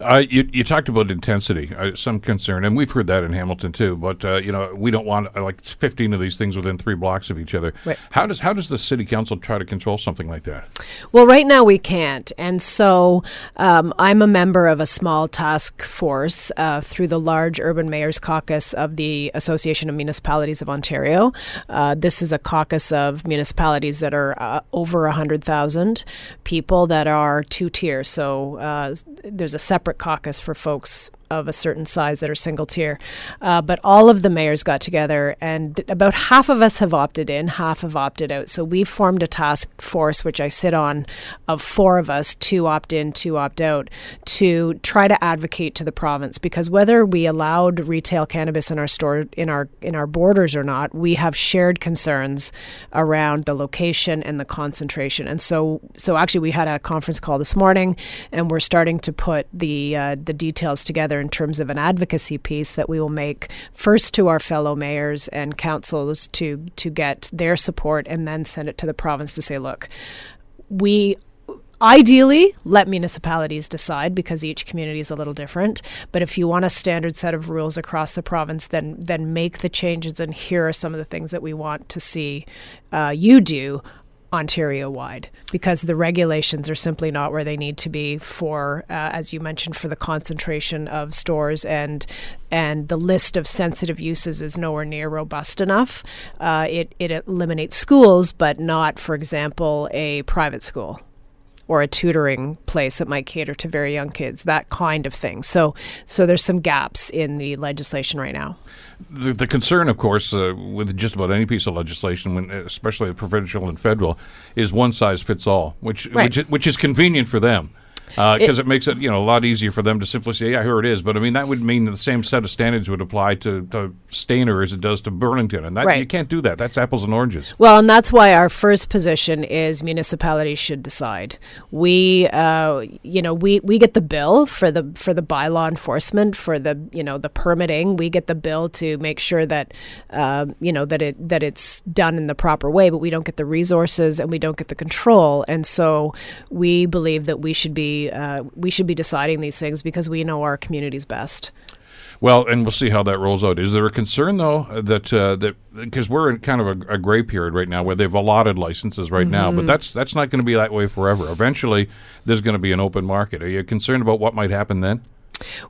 Uh, you, you talked about intensity, uh, some concern, and we've heard that in Hamilton too. But uh, you know, we don't want uh, like 15 of these things within three blocks of each other. Right. How does how does the city council try to control something like that? Well, right now we can't, and so um, I'm a member of a small task force uh, through the large Urban Mayors Caucus of the Association of Municipalities of Ontario. Uh, this is a caucus of municipalities that are over 100,000 people that are two tier. So there's a separate separate caucus for folks of a certain size that are single tier. Uh, but all of the mayors got together, and about half of us have opted in, half have opted out. So we formed a task force, which I sit on, of four of us, two opt in, two opt out, to try to advocate to the province. Because whether we allowed retail cannabis in our store, in our in our borders or not, we have shared concerns around the location and the concentration. And so, so actually, we had a conference call this morning, and we're starting to put the uh, the details together in terms of an advocacy piece that we will make first to our fellow mayors and councils to to get their support and then send it to the province to say, look, we ideally let municipalities decide because each community is a little different. But if you want a standard set of rules across the province then then make the changes and here are some of the things that we want to see uh, you do Ontario wide because the regulations are simply not where they need to be for, uh, as you mentioned, for the concentration of stores and and the list of sensitive uses is nowhere near robust enough. Uh, it it eliminates schools, but not, for example, a private school or a tutoring place that might cater to very young kids, that kind of thing. So, so there's some gaps in the legislation right now. The, the concern, of course, uh, with just about any piece of legislation, when especially provincial and federal, is one size fits all, which right. which which is convenient for them because uh, it, it, makes it you know a lot easier for them to simply say, "Yeah, here it is." But I mean, that would mean the same set of standards would apply to, to Stayner as it does to Burlington, and that right. you can't do that. That's apples and oranges. Well, and that's why our first position is municipalities should decide. We, uh, you know, we we get the bill for the for the bylaw enforcement for the you know the permitting. We get the bill to make sure that uh, you know that it that it's done in the proper way, but we don't get the resources and we don't get the control, and so we believe that we should be uh, we should be deciding these things because we know our communities best. Well, and we'll see how that rolls out. Is there a concern though that uh, that because we're in kind of a, a, gray period right now where they've allotted licenses right mm-hmm. now, but mm-hmm. that's that's not going to be that way forever. Eventually, there's going to be an open market. Are you concerned about what might happen then?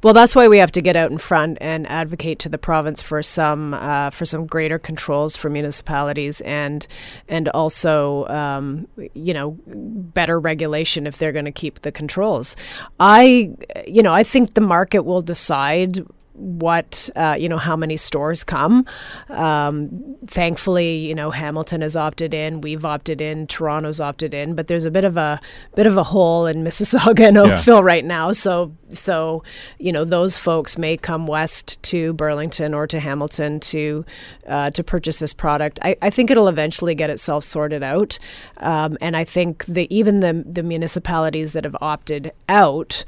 Well, that's why we have to get out in front and advocate to the province for some uh, for some greater controls for municipalities and and also um, you know better regulation if they're going to keep the controls. I you know I think the market will decide what uh, you know how many stores come. Um, thankfully, you know Hamilton has opted in, we've opted in, Toronto's opted in, but there's a bit of a bit of a hole in Mississauga and Oakville yeah. right now. So so you know those folks may come west to Burlington or to Hamilton to uh, to purchase this product. I, I, think it'll eventually get itself sorted out, um, and I think that even the the municipalities that have opted out.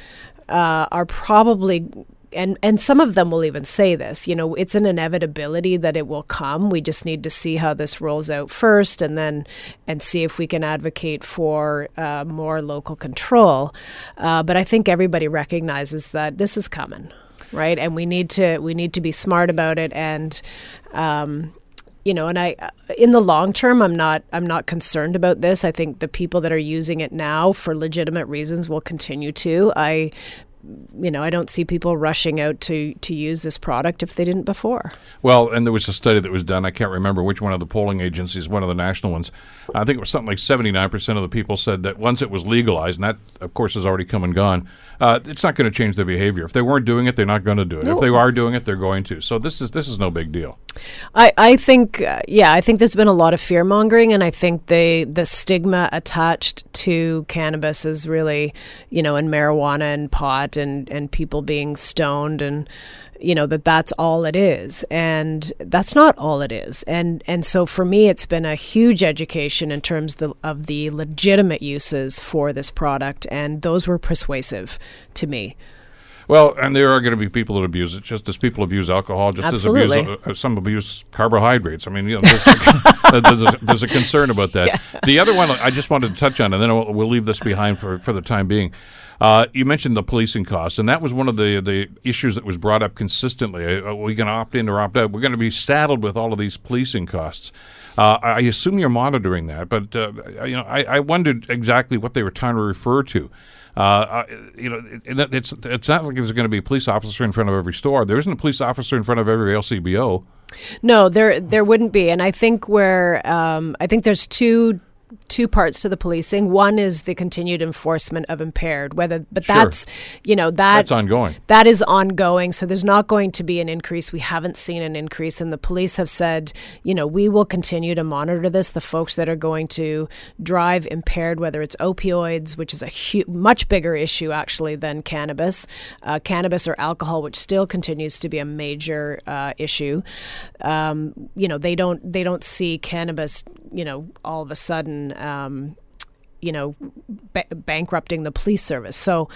Uh, are probably and and some of them will even say this you know it's an inevitability that it will come. We just need to see how this rolls out first and then and see if we can advocate for uh, more local control. Uh, but i think everybody recognizes that this is coming right? And we need to we need to be smart about it and um, you know and i in the long term i'm not i'm not concerned about this. I think the people that are using it now for legitimate reasons will continue to. I you know, I don't see people rushing out to to use this product if they didn't before. Well, and there was a study that was done. I can't remember which one of the polling agencies, one of the national ones. I think it was something like 79% of the people said that once it was legalized, and that, of course, has already come and gone, uh, it's not going to change their behavior. If they weren't doing it, they're not going to do it. If they are doing it, they're going to. So this is this is no big deal. I, I think uh, yeah I think there's been a lot of fear mongering and I think they the stigma attached to cannabis is really you know and marijuana and pot and and people being stoned and you know that that's all it is and that's not all it is and and so for me it's been a huge education in terms the, of the legitimate uses for this product and those were persuasive to me Well, and there are going to be people that abuse it, just as people abuse alcohol, just Absolutely. as abuse, uh, some abuse carbohydrates. I mean, you know, there's, a, there's, a, there's a concern about that. The other one I just wanted to touch on, and then we'll, we'll leave this behind for, for the time being. Uh, you mentioned the policing costs, and that was one of the, the issues that was brought up consistently. Uh, Are we going to opt in or opt out? We're going to be saddled with all of these policing costs. Uh, I assume you're monitoring that, but uh, you know, I, I wondered exactly what they were trying to refer to. Uh, you know, it- it's it's not like there's going to be a police officer in front of every store. There isn't a police officer in front of every LCBO. No, there there wouldn't be, and I think where um, I think there's two two parts to the policing. One is the continued enforcement of impaired, whether but Sure. that's you know that That's ongoing. that is ongoing. So there's not going to be an increase. We haven't seen an increase, and the police have said, you know, we will continue to monitor this. The folks that are going to drive impaired, whether it's opioids, which is a hu- much bigger issue actually than cannabis, uh, cannabis or alcohol, which still continues to be a major uh, issue. Um, you know, they don't they don't see cannabis, you know, all of a sudden. Um, you know, ba- bankrupting the police service. So,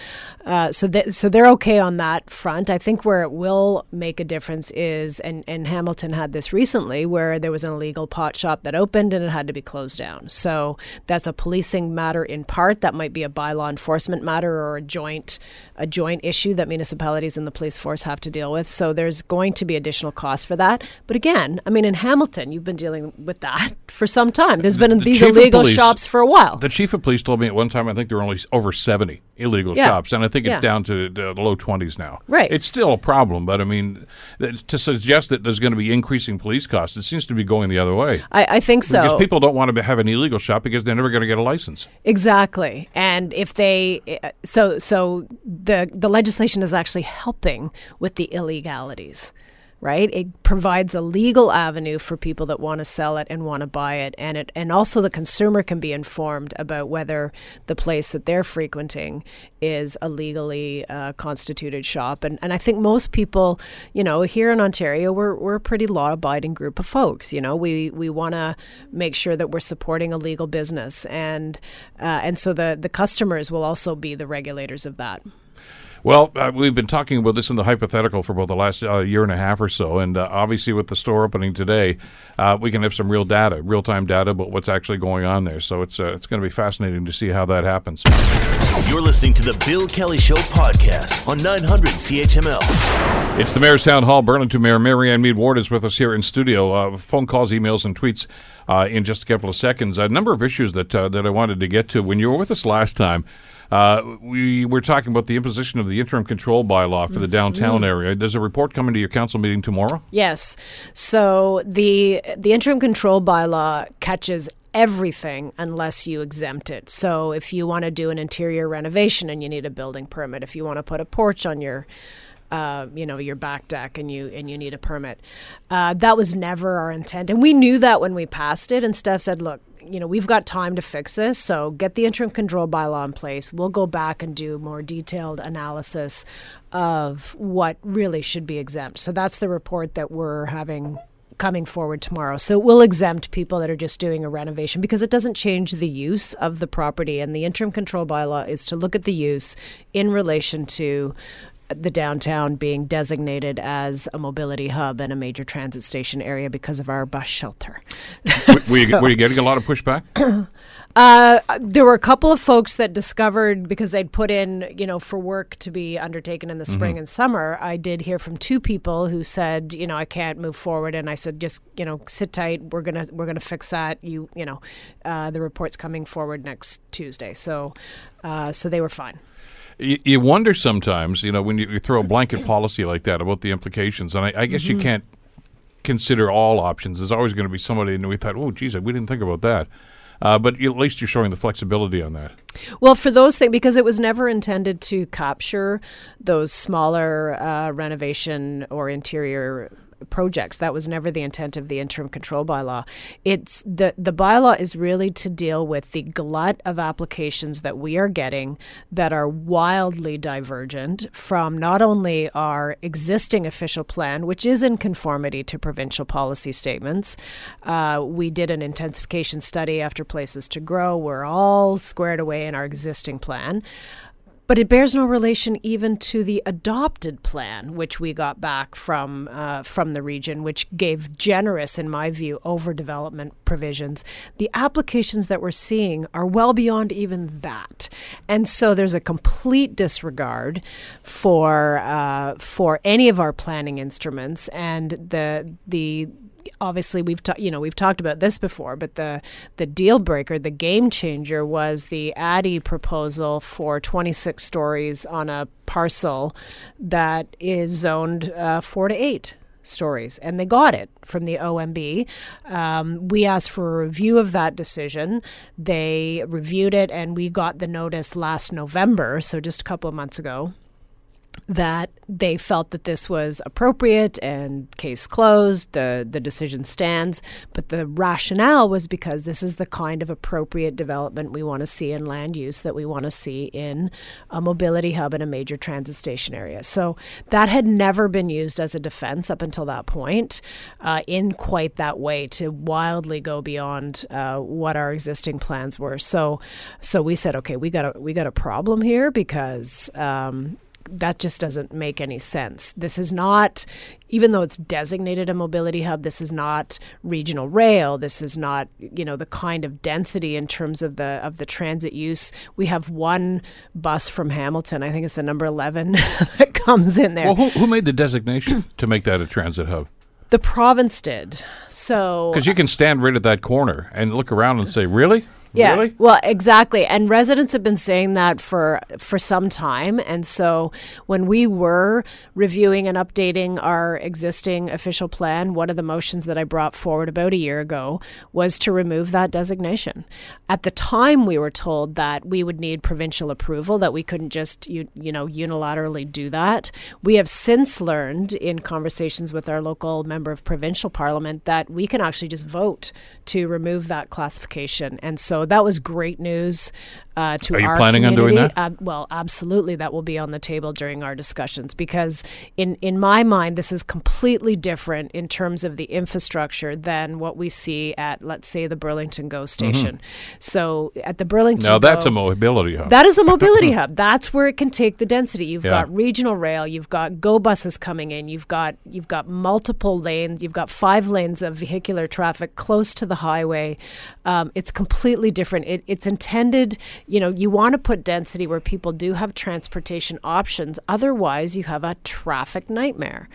uh, so that so they're okay on that front. I think where it will make a difference is, and and Hamilton had this recently, where there was an illegal pot shop that opened and it had to be closed down. So that's a policing matter in part. That might be a bylaw enforcement matter or a joint a joint issue that municipalities and the police force have to deal with. So there's going to be additional costs for that. But again, I mean, in Hamilton, you've been dealing with that for some time. There's been The these illegal shops for a while. The chief police told me at one time I think there were only over 70 illegal Yeah. shops, and I think it's Yeah. down to the low 20s now. Right. It's still a problem, but I mean, th- to suggest that there's going to be increasing police costs, it seems to be going the other way. I, I think so. Because people don't want to have an illegal shop because they're never going to get a license. Exactly. And if they uh, so so the the legislation is actually helping with the illegalities. Right? It provides a legal avenue for people that want to sell it and want to buy it and it and also the consumer can be informed about whether the place that they're frequenting is a legally uh, constituted shop and and I think most people, you know, here in Ontario we're we're a pretty law abiding group of folks, you know. We we want to make sure that we're supporting a legal business and uh, and so the the customers will also be the regulators of that. Well, uh, we've been talking about this in the hypothetical for about the last uh, year and a half or so, and uh, obviously with the store opening today, uh, we can have some real data, real time data about what's actually going on there. So it's uh, it's going to be fascinating to see how that happens. You're listening to the Bill Kelly Show podcast on 900 CHML. It's the Mayor's Town Hall. Burlington Mayor Marianne Meed Ward is with us here in studio. Uh, phone calls, emails, and tweets uh, in just a couple of seconds. A number of issues that uh, that I wanted to get to. When you were with us last time, uh, we were talking about the imposition of the interim control bylaw for the downtown area. There's a report coming to your council meeting tomorrow. Yes. So the the interim control bylaw catches everything unless you exempt it. So if you want to do an interior renovation and you need a building permit, if you want to put a porch on your uh, you know your back deck and you and you need a permit. Uh, that was never our intent, and we knew that when we passed it. And Steph said, "Look, you know we've got time to fix this, so get the interim control bylaw in place. We'll go back and do more detailed analysis of what really should be exempt." So that's the report that we're having coming forward tomorrow. So it will exempt people that are just doing a renovation because it doesn't change the use of the property. And the interim control bylaw is to look at the use in relation to the downtown being designated as a mobility hub and a major transit station area because of our bus shelter. Were, were you, were you getting a lot of pushback? Uh, there were a couple of folks that discovered because they'd put in, you know, for work to be undertaken in the spring and summer. I did hear from two people who said, you know, I can't move forward, and I said, just, you know, sit tight. We're gonna we're gonna fix that. You, you know, uh, the report's coming forward next Tuesday, so uh, so they were fine. You, you wonder sometimes, you know, when you, you throw a blanket policy like that about the implications, and I, I guess you can't consider all options. There's always going to be somebody, and we thought, oh, geez, we didn't think about that. Uh, but at least you're showing the flexibility on that. Well, for those things, because it was never intended to capture those smaller uh, renovation or interior projects. That was never the intent of the interim control bylaw. It's the the bylaw is really to deal with the glut of applications that we are getting that are wildly divergent from not only our existing official plan, which is in conformity to provincial policy statements. Uh, we did an intensification study after places to grow. We're all squared away in our existing plan. But it bears no relation even to the adopted plan, which we got back from uh, from the region, which gave generous, in my view, overdevelopment provisions. The applications that we're seeing are well beyond even that, and so there's a complete disregard for uh, for any of our planning instruments and the the obviously we've ta- you know we've talked about this before, but the the deal breaker, the game changer was the ADI proposal for 26 stories on a parcel that is zoned uh, four to eight stories, and they got it from the OMB. Um, we asked for a review of that decision. They reviewed it, and we got the notice last November, so just a couple of months ago that they felt that this was appropriate and case closed the the decision stands. But the rationale was because this is the kind of appropriate development we want to see in land use that we want to see in a mobility hub in a major transit station area. So that had never been used as a defense up until that point uh, in quite that way to wildly go beyond uh, what our existing plans were. So so we said okay we got a we got a problem here because um, that just doesn't make any sense. This is not, even though it's designated a mobility hub, this is not regional rail. This is not, you know, the kind of density in terms of the of the transit use. We have one bus from Hamilton. I think it's the number eleven that comes in there. Well, who, who made the designation to make that a transit hub? the province did. So Because you can stand right at that corner and look around and say, really? Yeah. Really? Well, exactly. And residents have been saying that for for some time. And so when we were reviewing and updating our existing official plan, one of the motions that I brought forward about a year ago was to remove that designation. At the time we were told that we would need provincial approval, that we couldn't just you, you know unilaterally do that. We have since learned in conversations with our local member of provincial parliament that we can actually just vote to remove that classification. And so that was great news uh, to Are you our planning on doing that? Ab- well, absolutely, that will be on the table during our discussions because, in in my mind, this is completely different in terms of the infrastructure than what we see at, let's say, the Burlington GO station. So at the Burlington, Mm-hmm. Now that's GO, a mobility hub. that is a mobility hub. That's where it can take the density. You've Yeah. got regional rail, you've got go buses coming in, you've got you've got multiple lanes, you've got five lanes of vehicular traffic close to the highway. Um, it's completely different. It, it's intended, you know, you want to put density where people do have transportation options. Otherwise, you have a traffic nightmare.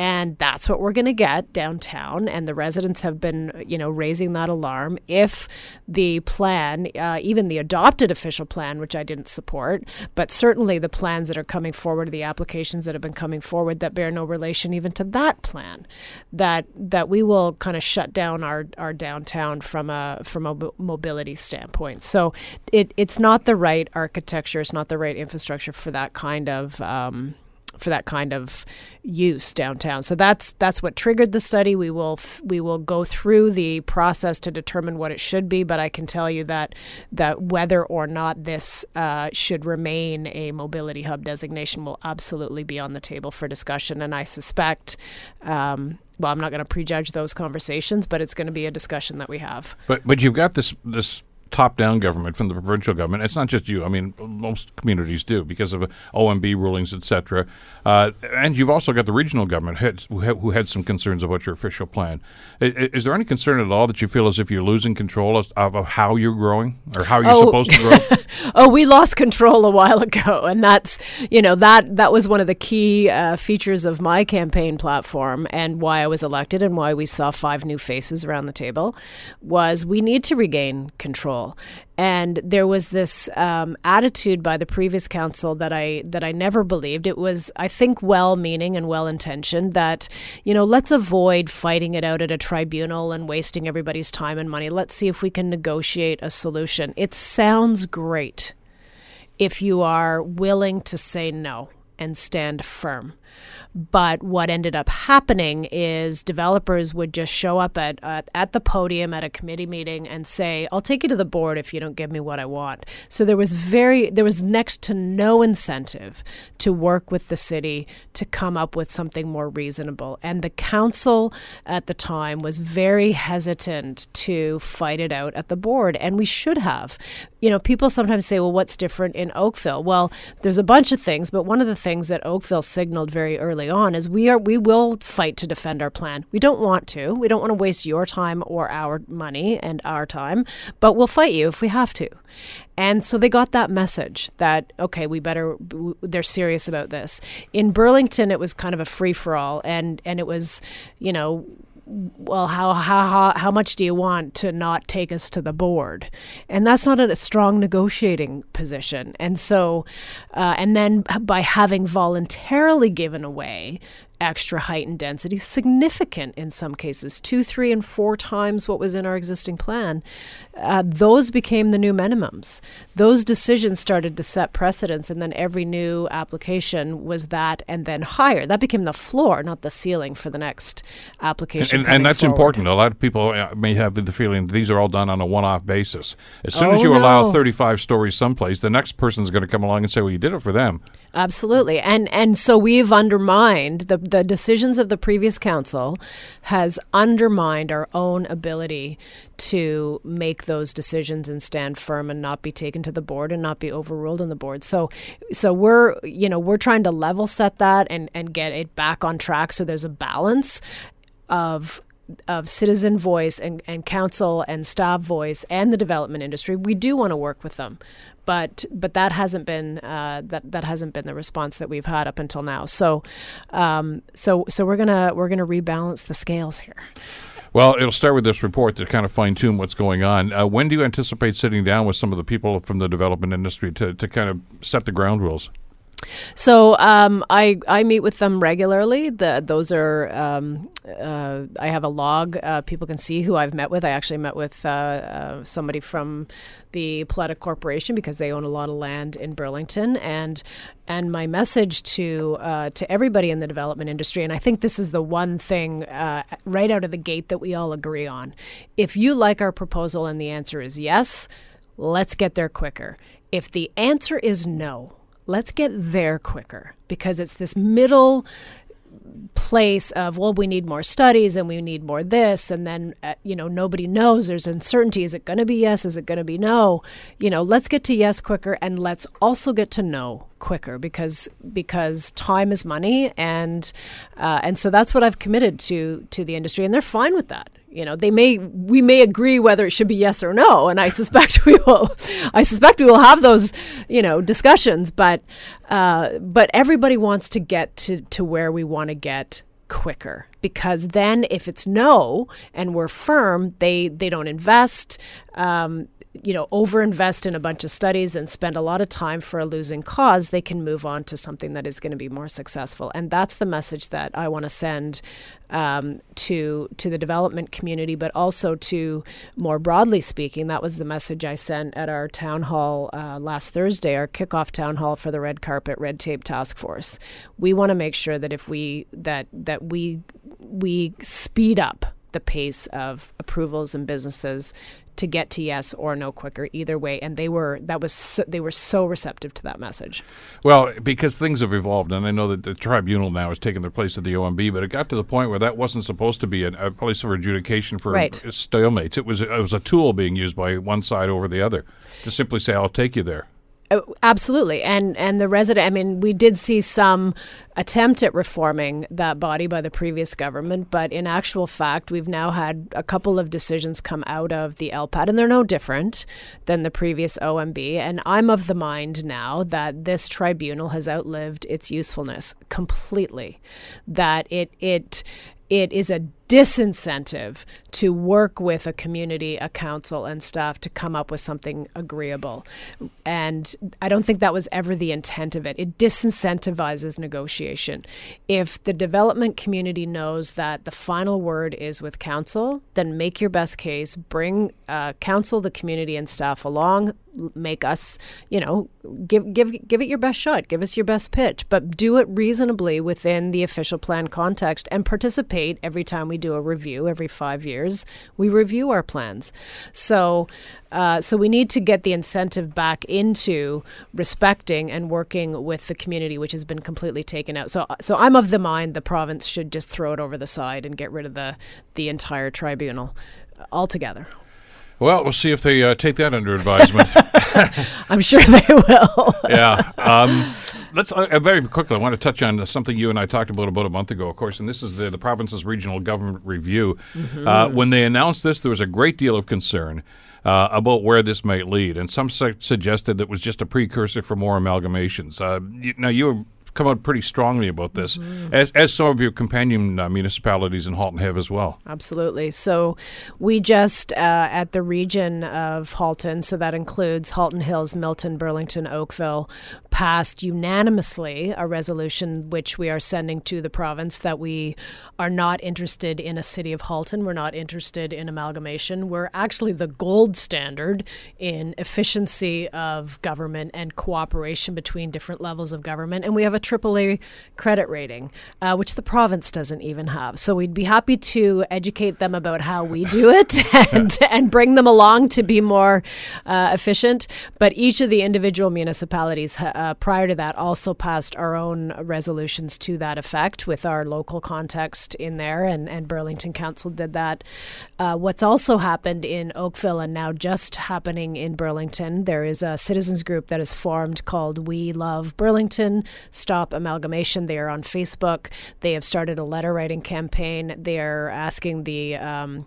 And that's what we're going to get downtown. And the residents have been, you know, raising that alarm. If the plan, uh, even the adopted official plan, which I didn't support, but certainly the plans that are coming forward, the applications that have been coming forward that bear no relation even to that plan, that that we will kind of shut down our, our downtown from a from a mobility standpoint. So it it's not the right architecture, it's not the right infrastructure for that kind of. Um, for that kind of use downtown. So that's that's what triggered the study. We will f- we will go through the process to determine what it should be. But I can tell you that that whether or not this uh, should remain a mobility hub designation will absolutely be on the table for discussion. And I suspect. Um, well, I'm not going to prejudge those conversations, but it's going to be a discussion that we have. But but you've got this this top down government from the provincial government. It's not just you. I mean, most communities do because of OMB rulings, etc. Uh, and you've also got the regional government heads who, ha- who had some concerns about your official plan. I- Is, there any concern at all that you feel as if you're losing control of, of, of how you're growing or how you're Oh. supposed to grow? oh, we lost control a while ago, and that's you know that that was one of the key uh, features of my campaign platform and why I was elected and why we saw five new faces around the table was we need to regain control council, and there was this um, attitude by the previous council that I that I never believed. It was, I think, well-meaning and well-intentioned. That you know, let's avoid fighting it out at a tribunal and wasting everybody's time and money. Let's see if we can negotiate a solution. It sounds great if you are willing to say no and stand firm. But what ended up happening is developers would just show up at, at, the podium at a committee meeting and say, "I'll take you to the board if you don't give me what I want." So there was very there was next to no incentive to work with the city to come up with something more reasonable. And the council at the time was very hesitant to fight it out at the board, and we should have. You know, people sometimes say, "Well, what's different in Oakville?" Well, there's a bunch of things, but one of the things that Oakville signaled very early on is we are we will fight to defend our plan. We don't want to. We don't want to waste your time or our money and our time, but we'll fight you if we have to. And so they got that message that okay, we better they're serious about this. In Burlington it was kind of a free for all and and it was, you know, well, how, how, how much do you want to not take us to the board? And that's not a strong negotiating position. And so, uh, and then by having voluntarily given away extra height and density, significant in some cases, two, three, and four times what was in our existing plan. Uh, those became the new minimums. Those decisions started to set precedents, and then every new application was that and then higher. That became the floor, not the ceiling for the next application. And, and, and that's forward. important. A lot of people uh, may have the feeling that these are all done on a one off basis. As soon as Oh, you allow 35 stories someplace, the next person's going to come along and say, well, you did it for them. Absolutely. And and so we've undermined the the decisions of the previous council has undermined our own ability to make those decisions and stand firm and not be taken to the board and not be overruled on the board. So so we're you know, we're trying to level set that and and get it back on track. So there's a balance of of citizen voice and, and council and staff voice and the development industry, we do want to work with them, but but that hasn't been uh, that that hasn't been the response that we've had up until now. So um, so so we're gonna we're gonna rebalance the scales here. Well, it'll start with this report to kind of fine tune what's going on. Uh, when do you anticipate sitting down with some of the people from the development industry to, to kind of set the ground rules? So um, I I meet with them regularly. The those are um, uh, I have a log. Uh, people can see who I've met with. I actually met with uh, uh, somebody from the Paletta Corporation because they own a lot of land in Burlington, and and my message to uh, to everybody in the development industry, and I think this is the one thing uh, right out of the gate that we all agree on. If you like our proposal and the answer is yes, let's get there quicker. If the answer is no, let's get there quicker because it's this middle place of well we need more studies and we need more this. And then uh, you know nobody knows. There's uncertainty. Is it going to be yes? Is it going to be no? You know let's get to yes quicker and let's also get to no quicker because because time is money. And uh, and so that's what I've committed to to the industry. And they're fine with that you know they may we may agree whether it should be yes or no and i suspect we will i suspect we will have those you know discussions but uh, but everybody wants to get to to where we want to get quicker because then if it's no and we're firm they they don't invest um, you know overinvest in a bunch of studies and spend a lot of time for a losing cause they can move on to something that is going to be more successful. And that's the message that i want to send um, to to the development community but also to more broadly speaking that was the message i sent at our town hall uh, last thursday our kickoff town hall for the red carpet red tape task force. We want to make sure that if we that that we we speed up the pace of approvals and businesses to get to yes or no quicker either way and they were that was so, they were so receptive to that message Well, because things have evolved, and I know that the tribunal now has taken the place of the OMB, but it got to the point where that wasn't supposed to be a, a place for adjudication for Right. stalemates. It was it was a tool being used by one side over the other to simply say, "I'll take you there." Uh, absolutely. And and the resident i mean we did see some attempt at reforming that body by the previous government but in actual fact we've now had a couple of decisions come out of the LPAT and they're no different than the previous omb and i'm of the mind now that this tribunal has outlived its usefulness completely that it it it is a disincentive to work with a community, a council, and staff to come up with something agreeable. And I don't think that was ever the intent of it. It disincentivizes negotiation. If the development community knows that the final word is with council, then make your best case, bring uh, council, the community, and staff along, make us, you know, give give give it your best shot, give us your best pitch, but do it reasonably within the official plan context and participate every time we do a review every 5 years. We review our plans. So uh, so we need to get the incentive back into respecting and working with the community, which has been completely taken out. So, so I'm of the mind the province should just throw it over the side and get rid of the the entire tribunal altogether. Well, we'll see if they uh, take that under advisement. I'm sure they will. yeah. Um, let's uh, very quickly. I want to touch on something you and I talked about about a month ago, of course, and this is the the province's regional government review. Mm-hmm. Uh, when they announced this, there was a great deal of concern. Uh, about where this might lead, and some su- suggested that it was just a precursor for more amalgamations. Uh, you, now you come out pretty strongly about this, as, as some of your companion uh, municipalities in Halton have as well. Absolutely. So we just, uh, at the region of Halton, so that includes Halton Hills, Milton, Burlington, Oakville, passed unanimously a resolution which we are sending to the province that we are not interested in a city of Halton. We're not interested in amalgamation. We're actually the gold standard in efficiency of government and cooperation between different levels of government. And we have a AAA credit rating, uh, which the province doesn't even have. So we'd be happy to educate them about how we do it and, and bring them along to be more uh, efficient. But each of the individual municipalities uh, prior to that also passed our own resolutions to that effect with our local context in there, and, and Burlington Council did that. Uh, what's also happened in Oakville and now just happening in Burlington, there is a citizens group that is formed called We Love Burlington. Stop Amalgamation. They are on Facebook. They have started a letter writing campaign. They are asking the um,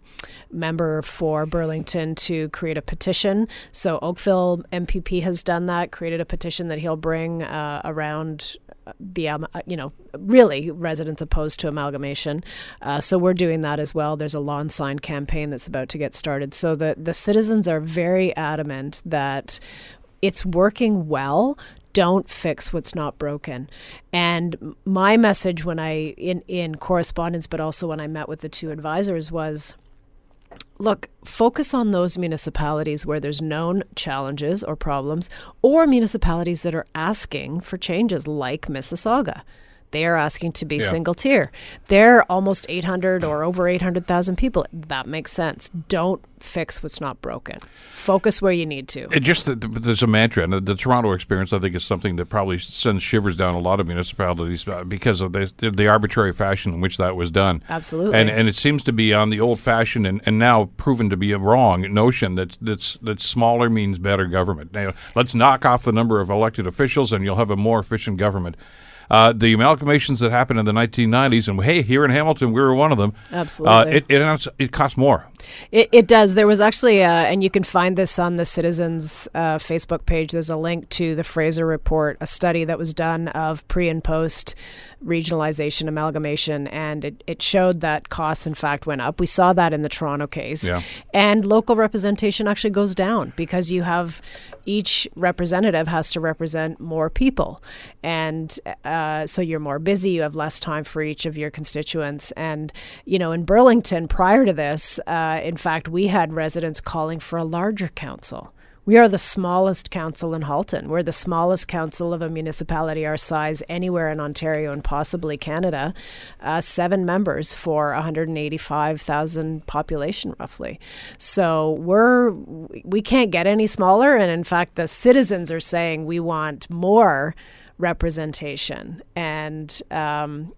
member for Burlington to create a petition. So Oakville MPP has done that, created a petition that he'll bring uh, around the um, uh, you know really residents opposed to amalgamation. Uh, so we're doing that as well. There's a lawn sign campaign that's about to get started. So the the citizens are very adamant that it's working well don't fix what's not broken. And my message when I in in correspondence but also when I met with the two advisors was look, focus on those municipalities where there's known challenges or problems or municipalities that are asking for changes like Mississauga. They are asking to be Yeah. single tier. They're almost 800 or over 800,000 people. That makes sense. Don't fix what's not broken. Focus where you need to. It just there's a mantra, and the, the Toronto experience, I think, is something that probably sends shivers down a lot of municipalities uh, because of the, the, the arbitrary fashion in which that was done. Absolutely. and and it seems to be on the old-fashioned and, and now proven to be a wrong notion that that's that smaller means better government. Now, let's knock off the number of elected officials, and you'll have a more efficient government. Uh, the amalgamations that happened in the 1990s, and hey, here in Hamilton, we were one of them. Absolutely. uh, it it, it cost more. It, it does. There was actually, uh, and you can find this on the Citizens uh, Facebook page. There's a link to the Fraser Report, a study that was done of pre and post regionalization amalgamation, and it, it showed that costs, in fact, went up. We saw that in the Toronto case. Yeah. And local representation actually goes down because you have each representative has to represent more people. And uh, so you're more busy, you have less time for each of your constituents. And, you know, in Burlington, prior to this, uh, in fact, we had residents calling for a larger council. We are the smallest council in Halton. We're the smallest council of a municipality our size anywhere in Ontario and possibly Canada. Uh, seven members for 185,000 population, roughly. So we're we can't get any smaller. And in fact, the citizens are saying we want more representation. And um,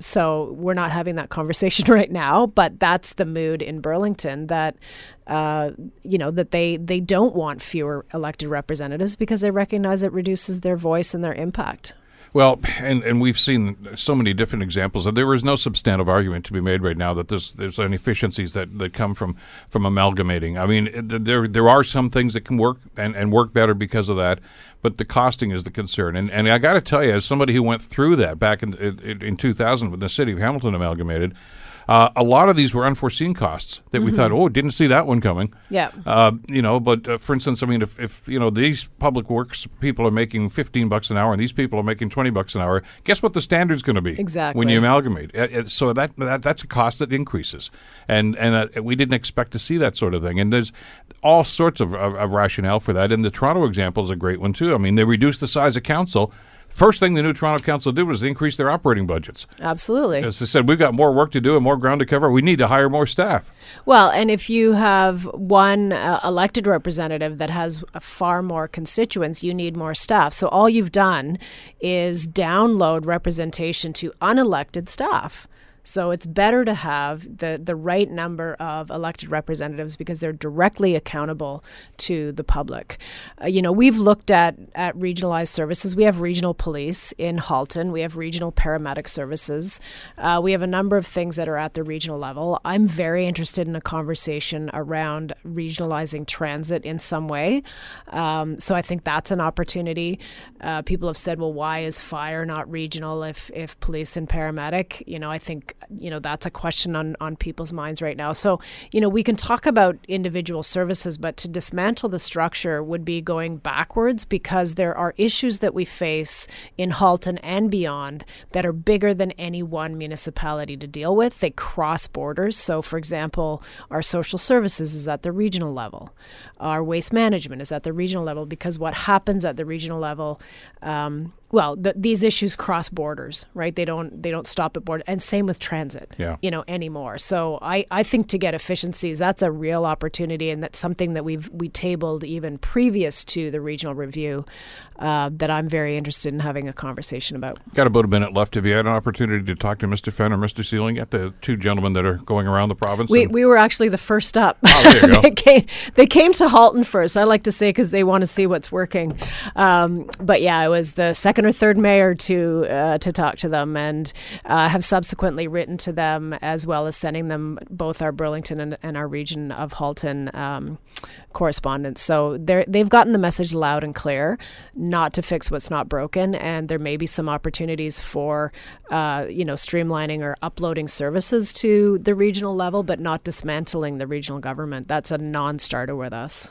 so we're not having that conversation right now, but that's the mood in Burlington that uh, you know that they they don't want fewer elected representatives because they recognize it reduces their voice and their impact. Well, and, and we've seen so many different examples. That There is no substantive argument to be made right now that there's there's any efficiencies that, that come from, from amalgamating. I mean, there there are some things that can work and, and work better because of that, but the costing is the concern. And and I got to tell you, as somebody who went through that back in in, in 2000 when the city of Hamilton amalgamated. Uh, a lot of these were unforeseen costs that we thought, oh, didn't see that one coming. Yeah. Uh, you know, but uh, for instance, I mean, if, if you know these public works people are making fifteen bucks an hour and these people are making twenty bucks an hour, guess what the standard's going to be? Exactly. When you amalgamate, Uh, uh, so that, that that's a cost that increases, and and uh, we didn't expect to see that sort of thing. And there's all sorts of, of, of rationale for that. And the Toronto example is a great one too. I mean, they reduced the size of council. First thing the new Toronto Council did was increase their operating budgets. Absolutely. As I said, we've got more work to do and more ground to cover. We need to hire more staff. Well, and if you have one uh, elected representative that has a far more constituents, you need more staff. So all you've done is download representation to unelected staff. So it's better to have the, the right number of elected representatives because they're directly accountable to the public. Uh, you know, we've looked at, at regionalized services. We have regional police in Halton. We have regional paramedic services. Uh, we have a number of things that are at the regional level. I'm very interested in a conversation around regionalizing transit in some way. Um, so I think that's an opportunity. Uh, people have said, well, why is fire not regional if, if police and paramedic? You know, I think you know that's a question on on people's minds right now. So you know we can talk about individual services, but to dismantle the structure would be going backwards because there are issues that we face in Halton and beyond that are bigger than any one municipality to deal with. They cross borders. So, for example, our social services is at the regional level, our waste management is at the regional level because what happens at the regional level. Um, well, the, these issues cross borders, right? They don't they don't stop at border, and same with transit, Yeah. you know, anymore. So I, I think to get efficiencies, that's a real opportunity, and that's something that we've we tabled even previous to the regional review, uh, that I'm very interested in having a conversation about. Got about a minute left. Have you had an opportunity to talk to Mr. Fenn or Mr. Seiling yet? The two gentlemen that are going around the province? We, we were actually the first up. Oh, there you go. they, came, they came to Halton first. I like to say because they want to see what's working. Um, but yeah, I was the second or third mayor to uh, to talk to them, and uh, have subsequently written to them as well as sending them both our Burlington and, and our region of Halton um, correspondence. So they've gotten the message loud and clear, not to fix what's not broken, and there may be some opportunities for uh, you know streamlining or uploading services to the regional level, but not dismantling the regional government. That's a non-starter with us.